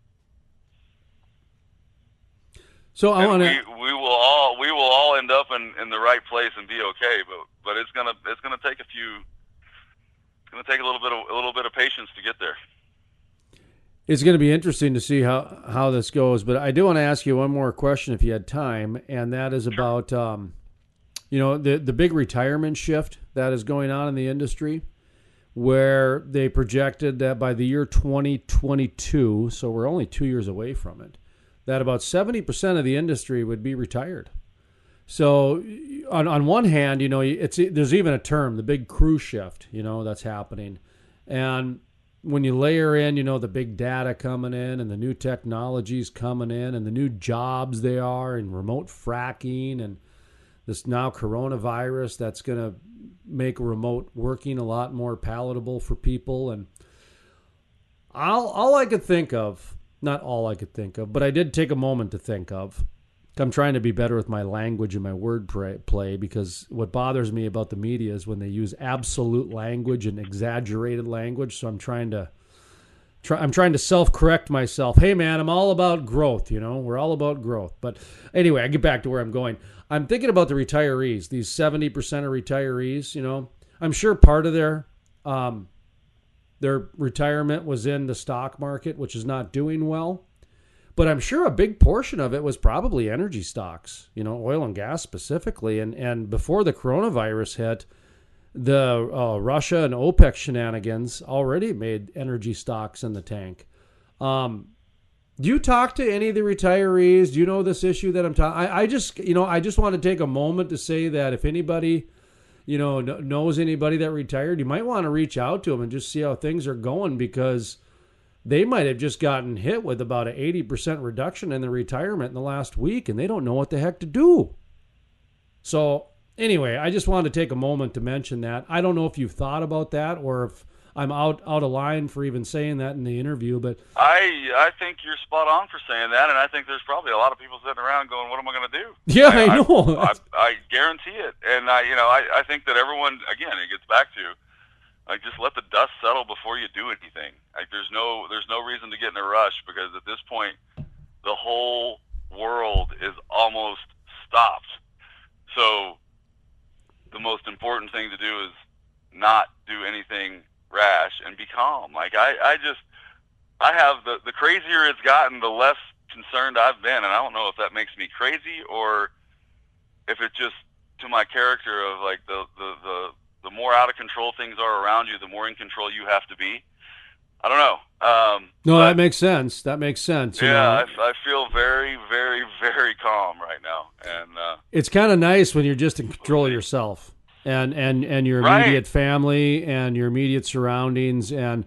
So I want to. We, we will all we will all end up in, in the right place and be okay, but but it's gonna it's gonna take a few. It's gonna take a little bit of a little bit of patience to get there. It's going to be interesting to see how, how this goes, but I do want to ask you one more question if you had time, and that is about um, you know the the big retirement shift that is going on in the industry, where they projected that by the year 2022, so we're only two years away from it, that about 70% of the industry would be retired. So on on one hand, you know, it's there's even a term, the big crew shift, you know, that's happening. And when you layer in, you know, the big data coming in and the new technologies coming in and the new jobs they are and remote fracking and this now coronavirus that's going to make remote working a lot more palatable for people. And all all I could think of, not all I could think of, but I did take a moment to think of I'm trying to be better with my language and my word play because what bothers me about the media is when they use absolute language and exaggerated language. So I'm trying to try, I'm trying to self-correct myself. Hey man, I'm all about growth, you know. We're all about growth. But anyway, I get back to where I'm going. I'm thinking about the retirees, these 70% of retirees, you know. I'm sure part of their um, their retirement was in the stock market, which is not doing well. But I'm sure a big portion of it was probably energy stocks, you know, oil and gas specifically. And and before the coronavirus hit, the uh, Russia and OPEC shenanigans already made energy stocks in the tank. Um, do you talk to any of the retirees? Do you know this issue that I'm talking? I just, you know, I just want to take a moment to say that if anybody, you know, knows anybody that retired, you might want to reach out to them and just see how things are going because they might have just gotten hit with about an 80% reduction in their retirement in the last week and they don't know what the heck to do. So, anyway, I just wanted to take a moment to mention that. I don't know if you've thought about that or if I'm out out of line for even saying that in the interview, but I I think you're spot on for saying that, and I think there's probably a lot of people sitting around going, "What am I going to do?" Yeah, I, I know. I, I, I, guarantee it, and I you know I I think that everyone again it gets back to like just let the dust settle before you do anything. Like there's no there's no reason to get in a rush because at this point the whole world is almost stopped. So the most important thing to do is not do anything rash and be calm. Like I, I just I have the the crazier it's gotten, the less concerned I've been, and I don't know if that makes me crazy or if it's just to my character of like the the the the more out of control things are around you, the more in control you have to be. I don't know. Um, no, but, that makes sense. That makes sense. Yeah, I, I, feel very, very, very calm right now, and uh, it's kind of nice when you're just in control of yourself and and and your immediate right. family and your immediate surroundings and.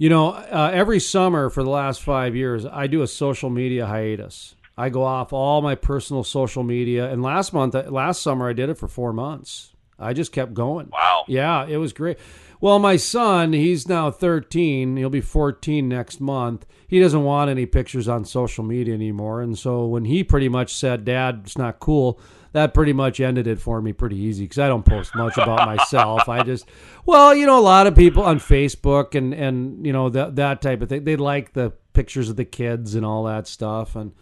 You know, uh, every summer for the last five years, I do a social media hiatus. I go off all my personal social media, and last month, last summer, I did it for four months. I just kept going. Wow. Yeah, it was great. Well, my son, he's now 13. He'll be 14 next month. He doesn't want any pictures on social media anymore. And so when he pretty much said, Dad, it's not cool, that pretty much ended it for me pretty easy because I don't post much about myself. I just, well, you know, a lot of people on Facebook and, and you know, that, that type of thing, they like the pictures of the kids and all that stuff. And,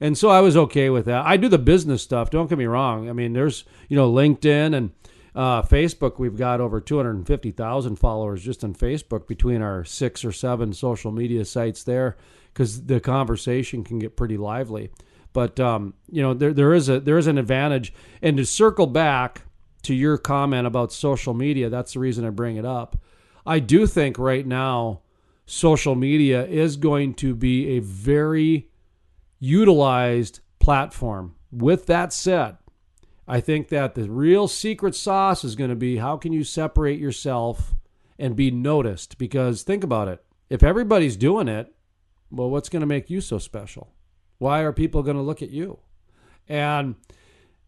and so I was okay with that. I do the business stuff. Don't get me wrong. I mean, there's, you know, LinkedIn and, uh, Facebook, we've got over 250,000 followers just on Facebook between our six or seven social media sites there because the conversation can get pretty lively. But um, you know, there there is a there is an advantage. And to circle back to your comment about social media, that's the reason I bring it up. I do think right now social media is going to be a very utilized platform. With that said, I think that the real secret sauce is going to be how can you separate yourself and be noticed? Because think about it. If everybody's doing it, well, what's going to make you so special? Why are people going to look at you? And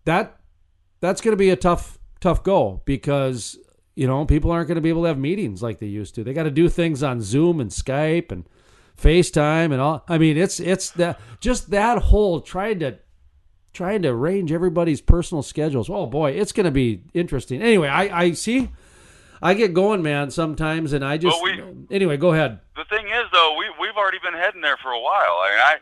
that that's going to be a tough tough goal because you know people aren't going to be able to have meetings like they used to. They got to do things on Zoom and Skype and FaceTime and all. I mean, it's it's that just that whole trying to trying to arrange everybody's personal schedules. Oh boy, it's going to be interesting. Anyway, I I see. I get going, man, sometimes, and I just. Well, we- anyway, go ahead. the thing is though we we've already been heading there for a while I mean, I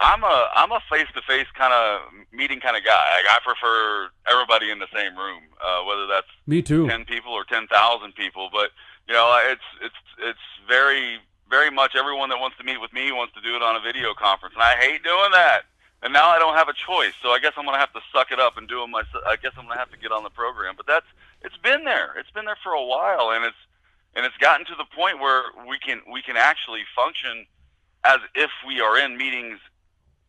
I'm a I'm a face to face kind of meeting kind of guy like I prefer everybody in the same room uh, whether that's Me too. ten people or ten thousand people but you know it's it's it's very very much everyone that wants to meet with me wants to do it on a video conference and I hate doing that and now I don't have a choice so I guess I'm gonna have to suck it up and do it myself I guess I'm gonna have to get on the program but that's it's been there it's been there for a while and it's and it's gotten to the point where we can we can actually function as if we are in meetings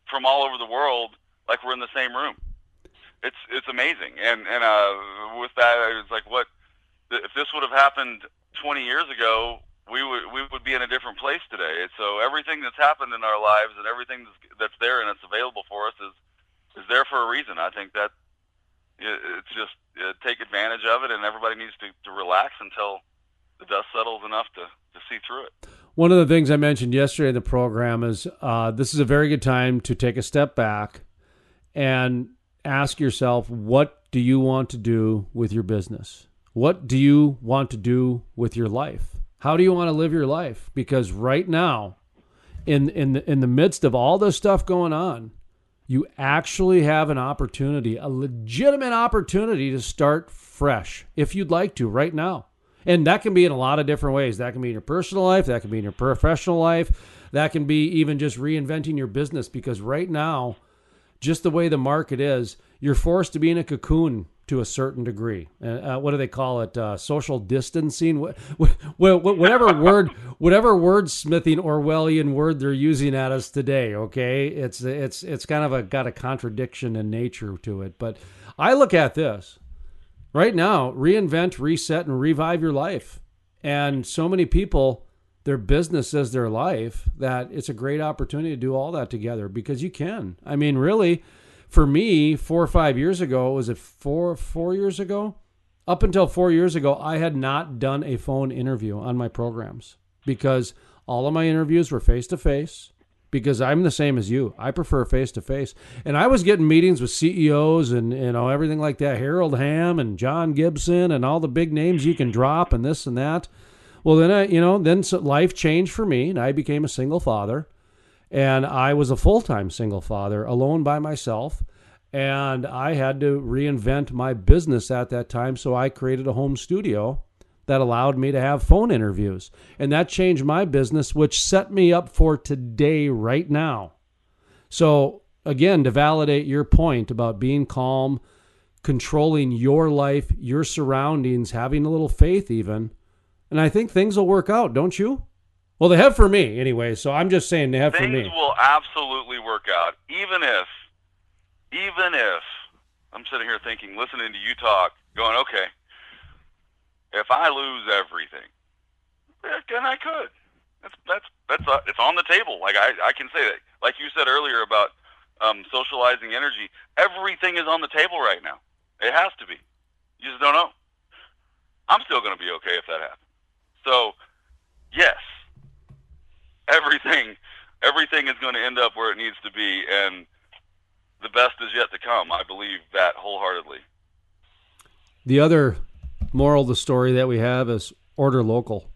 from all over the world, like we're in the same room. It's it's amazing, and and uh, with that, it's like what if this would have happened 20 years ago? We would we would be in a different place today. So everything that's happened in our lives and everything that's, there and it's available for us is is there for a reason. I think that it's just uh, take advantage of it, and everybody needs to, to relax until the dust settles enough to, to see through it. One of the things I mentioned yesterday in the program is uh, this is a very good time to take a step back and ask yourself, what do you want to do with your business? What do you want to do with your life? How do you want to live your life? Because right now, in in the, in the midst of all this stuff going on, you actually have an opportunity, a legitimate opportunity to start fresh if you'd like to right now. And that can be in a lot of different ways. That can be in your personal life, that can be in your professional life, that can be even just reinventing your business because right now, just the way the market is, you're forced to be in a cocoon to a certain degree. Uh, uh, what do they call it? Uh, social distancing. What, what, [laughs] whatever word, whatever wordsmithing Orwellian word they're using at us today. Okay, it's it's it's kind of a got a contradiction in nature to it. But I look at this right now: reinvent, reset, and revive your life. And so many people, their business is their life. That it's a great opportunity to do all that together because you can. I mean, really for me, four or five years ago, was it four four years ago? Up until four years ago, I had not done a phone interview on my programs because all of my interviews were face to face. Because I'm the same as you, I prefer face to face, and I was getting meetings with CEOs and you know everything like that, Harold Hamm and John Gibson and all the big names you can drop and this and that. Well, then I, you know, then life changed for me, and I became a single father and I was a full time single father, alone by myself. And I had to reinvent my business at that time. So I created a home studio that allowed me to have phone interviews. And that changed my business, which set me up for today, right now. So, again, to validate your point about being calm, controlling your life, your surroundings, having a little faith, even. And I think things will work out, don't you? Well, they have for me anyway, so I'm just saying they have Things for me. Things will absolutely work out, even if, even if I'm sitting here thinking, listening to you talk, going, okay, if I lose everything, then I could. That's that's that's uh, it's on the table. Like I I can say that. Like you said earlier about um, socializing energy, everything is on the table right now. It has to be. You just don't know. I'm still going to be okay if that happens. So, yes, everything everything is going to end up where it needs to be and the best is yet to come i believe that wholeheartedly The other moral of the story that we have is order local.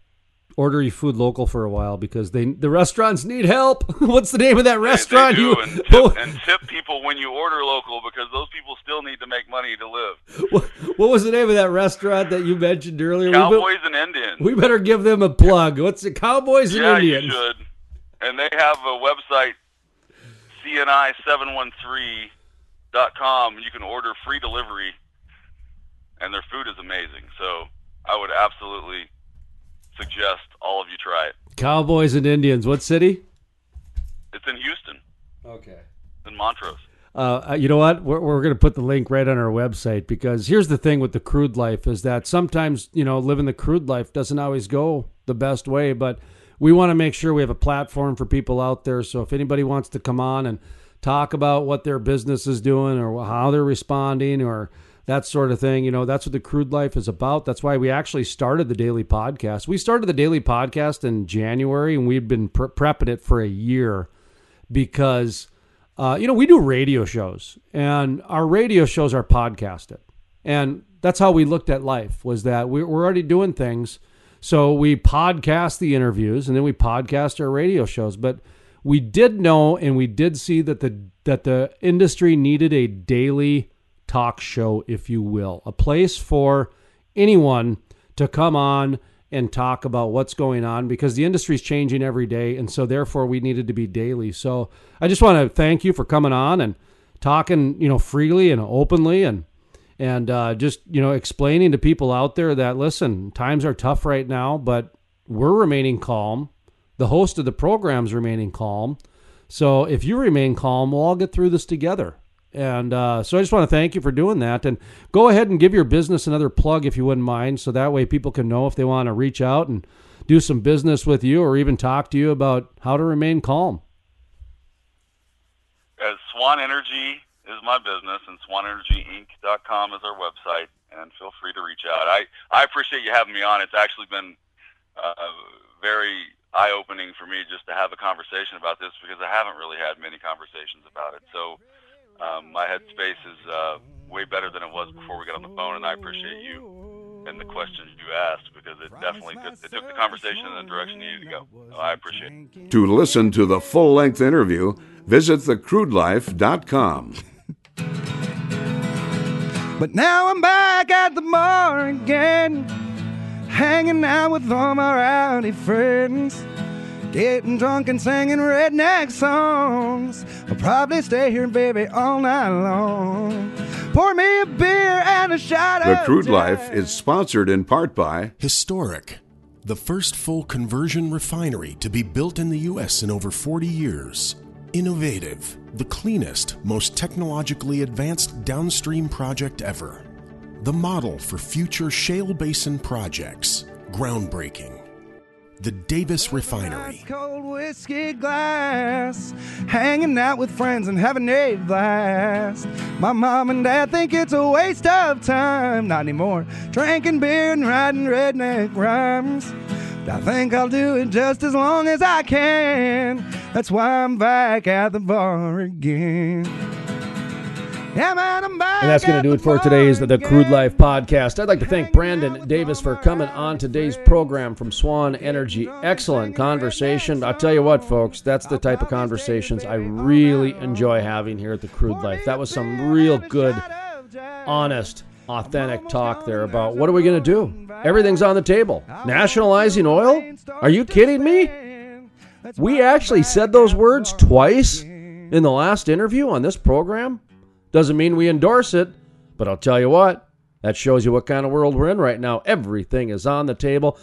Order your food local for a while because they the restaurants need help. [laughs] What's the name of that restaurant? they do, you and, [laughs] tip, and tip people when you order local because those people still need to make money to live what, what was the name of that restaurant that you mentioned earlier? We, be- cowboys and indians we better give them a plug. What's the Cowboys and yeah Indians? you should and they have a website cni713.com you can order free delivery and their food is amazing so i would absolutely suggest all of you try it Cowboys and Indians. What city? it's in houston Okay. in montrose Uh, you know what? We're, we're going to put the link right on our website because here's the thing with the crude life is that sometimes, you know, living the crude life doesn't always go the best way, but we want to make sure we have a platform for people out there. So if anybody wants to come on and talk about what their business is doing or how they're responding or that sort of thing. You know, that's what the crude life is about. That's why we actually started the daily podcast. We started the daily podcast in January, and we've been pre- prepping it for a year because, uh, you know, we do radio shows, and our radio shows are podcasted, and that's how we looked at life. Was that we, we're already doing things, so we podcast the interviews, and then we podcast our radio shows, but we did know and we did see that the that the industry needed a daily talk show, if you will, a place for anyone to come on and talk about what's going on because the industry is changing every day. And so, therefore, we needed to be daily. So, I just want to thank you for coming on and talking, you know, freely and openly and and uh, just you know explaining to people out there that listen times are tough right now but we're remaining calm the host of the program's remaining calm so if you remain calm we'll all get through this together and uh, so I just want to thank you for doing that. And go ahead and give your business another plug if you wouldn't mind. So that way people can know if they want to reach out and do some business with you or even talk to you about how to remain calm. As Swan Energy is my business, and SwanEnergyInc.com is our website. And feel free to reach out. I, I appreciate you having me on. It's actually been uh, very eye opening for me just to have a conversation about this because I haven't really had many conversations about it. So um, my headspace is uh, way better than it was before we got on the phone, and I appreciate you and the questions you asked because it definitely took, it took the conversation in the direction you needed to go. So I appreciate it. To listen to the full length interview, visit thecrudelife.com. But now I'm back at the bar again, hanging out with all my rowdy friends. Getting drunk and singing redneck songs. I'll probably stay here, and baby, all night long. Pour me a beer and a shot The of Crude Jack. Life is sponsored in part by Historic, the first full conversion refinery to be built in the U.S. in over 40 years. Innovative, the cleanest, most technologically advanced downstream project ever. The model for future shale basin projects. Groundbreaking. The Davis Refinery. Cold whiskey glass, hanging out with friends and having a blast. My mom and dad think it's a waste of time, not anymore. Drinking beer and writing redneck rhymes. I think I'll do it just as long as I can. That's why I'm back at the bar again. And that's going to do it for today's The Crude. Life podcast. I'd like to thank Brandon Davis for coming on today's program from Swan Energy. Excellent conversation. I'll tell you what, folks, that's the type of conversations I really enjoy having here at The Crude Life. That was some real good, honest, authentic talk there about what are we going to do? Everything's on the table. Nationalizing oil? Are you kidding me? We actually said those words twice in the last interview on this program. Doesn't mean we endorse it, but I'll tell you what, that shows you what kind of world we're in right now. Everything is on the table.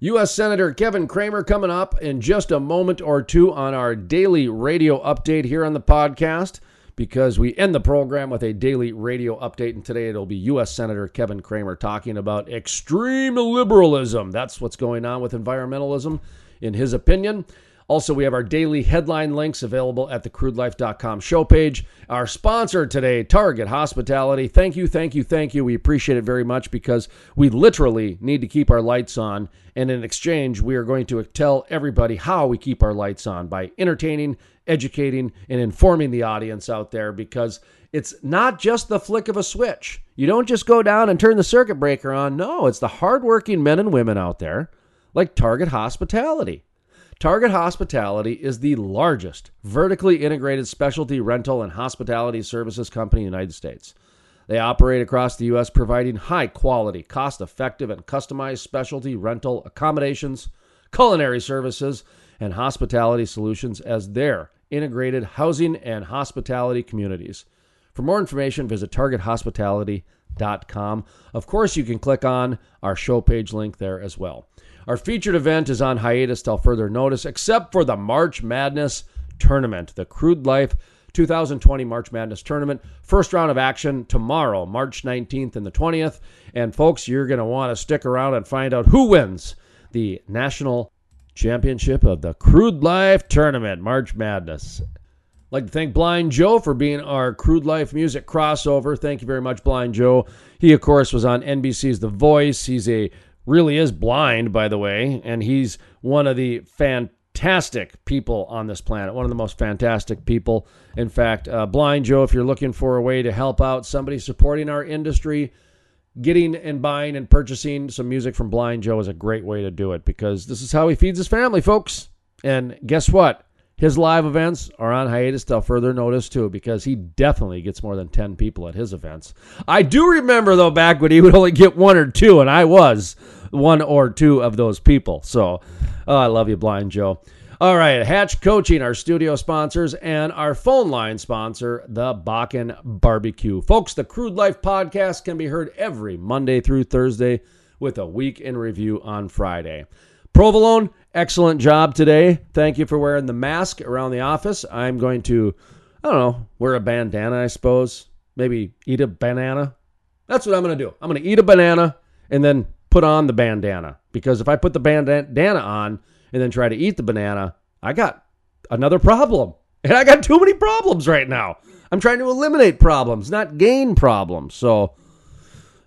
U.S. Senator Kevin Cramer coming up in just a moment or two on our daily radio update here on the podcast because we end the program with a daily radio update. And today it'll be U.S. Senator Kevin Cramer talking about extreme liberalism. That's what's going on with environmentalism, in his opinion. Also, we have our daily headline links available at thecrudelife.com show page. Our sponsor today, Target Hospitality. Thank you, thank you, thank you. We appreciate it very much because we literally need to keep our lights on. And in exchange, we are going to tell everybody how we keep our lights on by entertaining, educating, and informing the audience out there because it's not just the flick of a switch. You don't just go down and turn the circuit breaker on. No, it's the hardworking men and women out there like Target Hospitality. Target Hospitality is the largest vertically integrated specialty rental and hospitality services company in the United States. They operate across the U.S., providing high quality, cost effective, and customized specialty rental accommodations, culinary services, and hospitality solutions as their integrated housing and hospitality communities. For more information, visit targethospitality.com. Of course, you can click on our show page link there as well. Our featured event is on hiatus till further notice, except for the March Madness tournament, the Crude Life 2020 March Madness tournament. First round of action tomorrow, March 19th and the 20th. And folks, you're going to want to stick around and find out who wins the national championship of the Crude Life tournament, March Madness. like to thank Blind Joe for being our Crude Life Music crossover. Thank you very much, Blind Joe. He, of course, was on NBC's The Voice. He's a really is blind, by the way, and he's one of the fantastic people on this planet. One of the most fantastic people. In fact, uh, Blind Joe, if you're looking for a way to help out somebody supporting our industry, getting and buying and purchasing some music from Blind Joe is a great way to do it because this is how he feeds his family, folks. And guess what? His live events are on hiatus till further notice, too, because he definitely gets more than 10 people at his events. I do remember, though, back when he would only get one or two, and I was one or two of those people. So oh, I love you, Blind Joe. All right, Hatch Coaching, our studio sponsors, and our phone line sponsor, the Bakken Barbecue. Folks, the Crude Life podcast can be heard every Monday through Thursday with a week in review on Friday. Provolone, excellent job today. Thank you for wearing the mask around the office. I'm going to, I don't know, wear a bandana, I suppose. Maybe eat a banana. That's what I'm going to do. I'm going to eat a banana and then put on the bandana. Because if I put the bandana on and then try to eat the banana, I got another problem. [laughs] And I got too many problems right now. I'm trying to eliminate problems, not gain problems. So,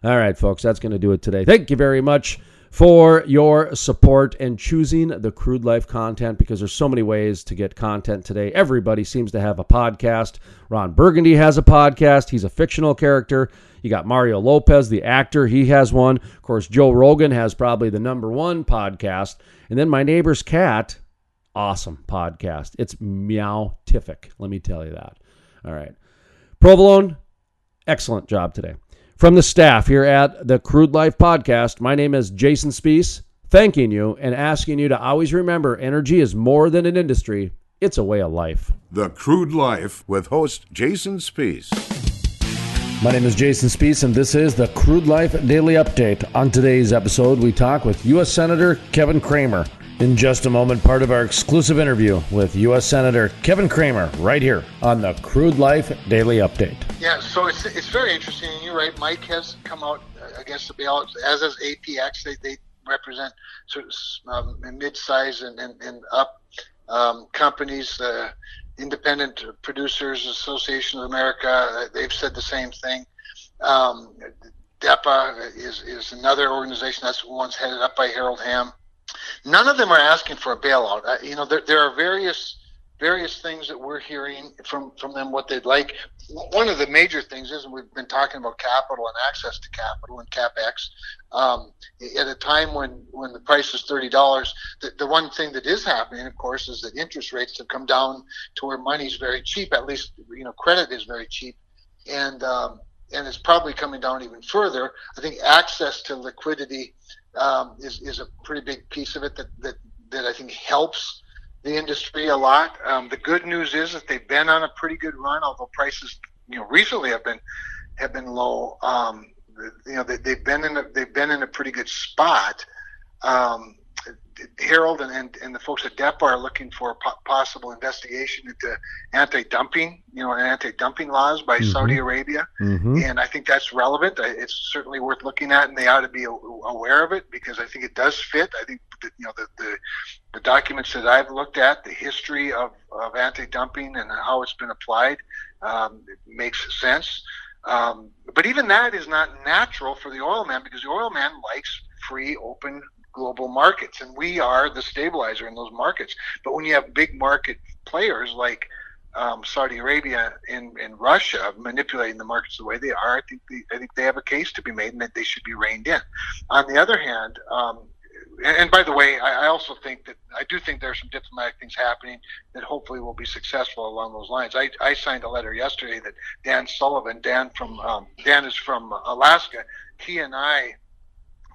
all right, folks, that's going to do it today. Thank you very much for your support and choosing the crude life content because there's so many ways to get content today. Everybody seems to have a podcast. Ron Burgundy has a podcast. He's a fictional character. You got Mario Lopez, the actor. He has one. Of course, Joe Rogan has probably the number one podcast. And then my neighbor's cat, awesome podcast. It's meowtific. Let me tell you that. All right. Provolone, excellent job today. From the staff here at the Crude Life Podcast, my name is Jason Spiess, thanking you and asking you to always remember energy is more than an industry, it's a way of life. The Crude Life with host Jason Spiess. My name is Jason Spiess, and this is the Crude Life Daily Update. On today's episode, we talk with U.S. Senator Kevin Cramer. In just a moment, part of our exclusive interview with U.S. Senator Kevin Cramer, right here on the Crude Life Daily Update. Yeah, so it's, it's very interesting. And you're right, Mike has come out against the bailout, as has APX. They, they represent sort of um, mid-size and, and, and up um, companies. The Independent Producers Association of America, they've said the same thing. Um, DEPA is, is another organization that's once headed up by Harold Hamm. None of them are asking for a bailout. Uh, you know, there, there are various various things that we're hearing from from them what they'd like. One of the major things is and we've been talking about capital and access to capital and capex. Um, at a time when when the price is thirty dollars, the, the one thing that is happening, of course, is that interest rates have come down to where money's very cheap. At least you know credit is very cheap, and um, and it's probably coming down even further. I think access to liquidity um, is, is a pretty big piece of it that, that, that I think helps the industry a lot. Um, the good news is that they've been on a pretty good run, although prices, you know, recently have been have been low. Um, you know, they, have been in a they've been in a pretty good spot. Um, Harold and, and, and the folks at DEPA are looking for a po- possible investigation into anti-dumping, you know, anti-dumping laws by mm-hmm. Saudi Arabia, mm-hmm. and I think that's relevant. It's certainly worth looking at, and they ought to be aware of it because I think it does fit. I think that, you know the, the, the documents that I've looked at, the history of, of anti-dumping and how it's been applied, um, makes sense. Um, but even that is not natural for the oil man because the oil man likes free, open global markets, and we are the stabilizer in those markets. But when you have big market players like um, Saudi Arabia and, and, Russia manipulating the markets the way they are, I think the, I think they have a case to be made, and that they should be reined in. On the other hand, um, and, and, by the way, I, I, also think that I do think there are some diplomatic things happening that hopefully will be successful along those lines. I, I signed a letter yesterday that Dan Sullivan, Dan from um, Dan is from Alaska. He and I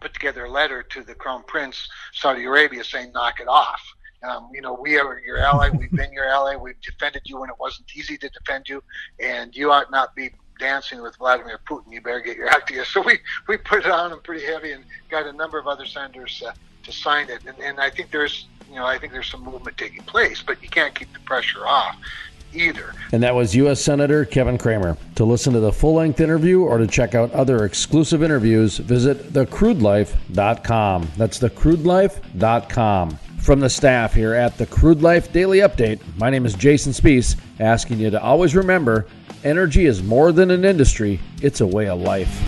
put together a letter to the Crown Prince, Saudi Arabia, saying, knock it off. Um, you know, we are your ally. [laughs] We've been your ally. We've defended you when it wasn't easy to defend you, and you ought not be dancing with Vladimir Putin. You better get your act together. [laughs] So we, we put it on him pretty heavy and got a number of other senators uh, to sign it. And, and I think there's, you know, I think there's some movement taking place, but you can't keep the pressure off either. And that was U.S. Senator Kevin Cramer. To listen to the full length interview or to check out other exclusive interviews, visit thecrudelife.com. That's thecrudelife.com. From the staff here at the Crude Life Daily Update, my name is Jason Spiess, asking you to always remember energy is more than an industry, it's a way of life.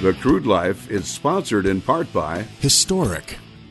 The Crude Life is sponsored in part by Historic,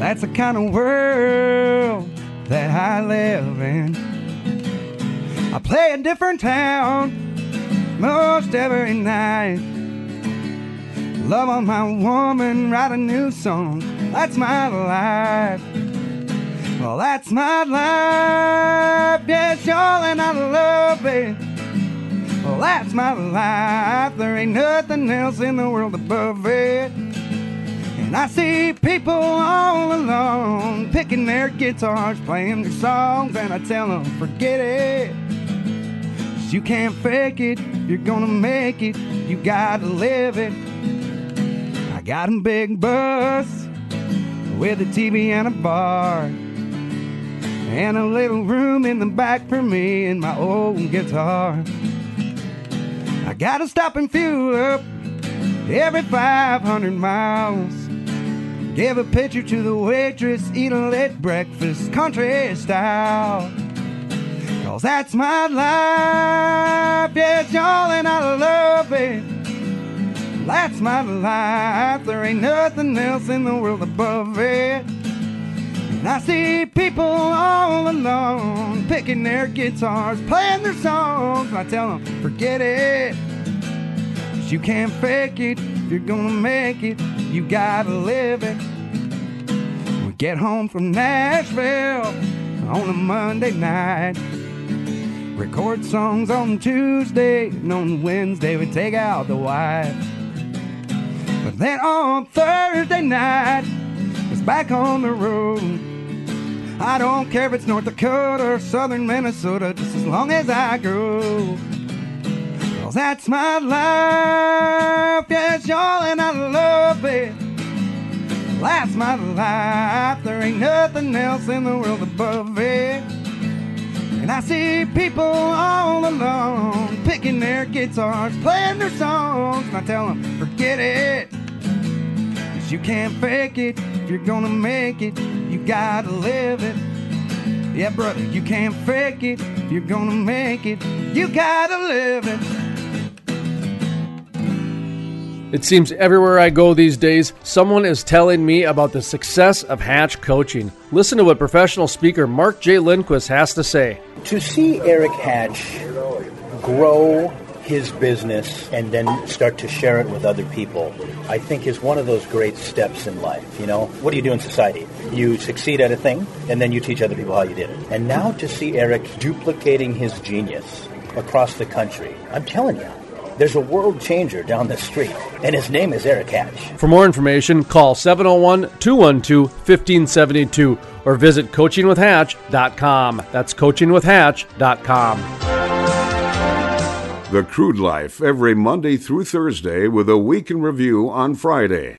That's the kind of world that I live in. I play a different town most every night. Love on my woman, write a new song. That's my life. Well, that's my life. Yes, y'all, and I love it. Well, that's my life. There ain't nothing else in the world above it. And I see people all alone picking their guitars, playing their songs, and I tell them, forget it. 'Cause you can't fake it. You're gonna make it. You gotta live it. I got a big bus with a TV and a bar. And a little room in the back for me and my old guitar. I gotta stop and fuel up every 500 miles. Give a picture to the waitress, eat a late breakfast, country style. Cause that's my life, yes, y'all, and I love it. That's my life, there ain't nothing else in the world above it. And I see people all alone picking their guitars, playing their songs. I tell them, forget it. 'Cause you can't fake it. You're gonna make it, you gotta live it. Get home from Nashville on a Monday night. Record songs on Tuesday, and on Wednesday we take out the wife. But then on Thursday night, it's back on the road. I don't care if it's North Dakota or southern Minnesota, just as long as I go. Cause that's my life, yes, y'all, and I love it. That's my life, there ain't nothing else in the world above it. And I see people all alone picking their guitars, playing their songs, and I tell them, forget it. Cause you can't fake it. If you're gonna make it, you gotta live it. Yeah, brother, you can't fake it. If you're gonna make it, you gotta live it. It seems everywhere I go these days, someone is telling me about the success of Hatch coaching. Listen to what professional speaker Mark J. Lindquist has to say. To see Eric Hatch grow his business and then start to share it with other people, I think is one of those great steps in life. You know, what do you do in society? You succeed at a thing, and then you teach other people how you did it. And now to see Eric duplicating his genius across the country, I'm telling you, there's a world changer down the street, and his name is Eric Hatch. For more information, call 701 212 1572 or visit coachingwithhatch.com. That's coachingwithhatch.com. The Crude Life every Monday through Thursday with a week in review on Friday.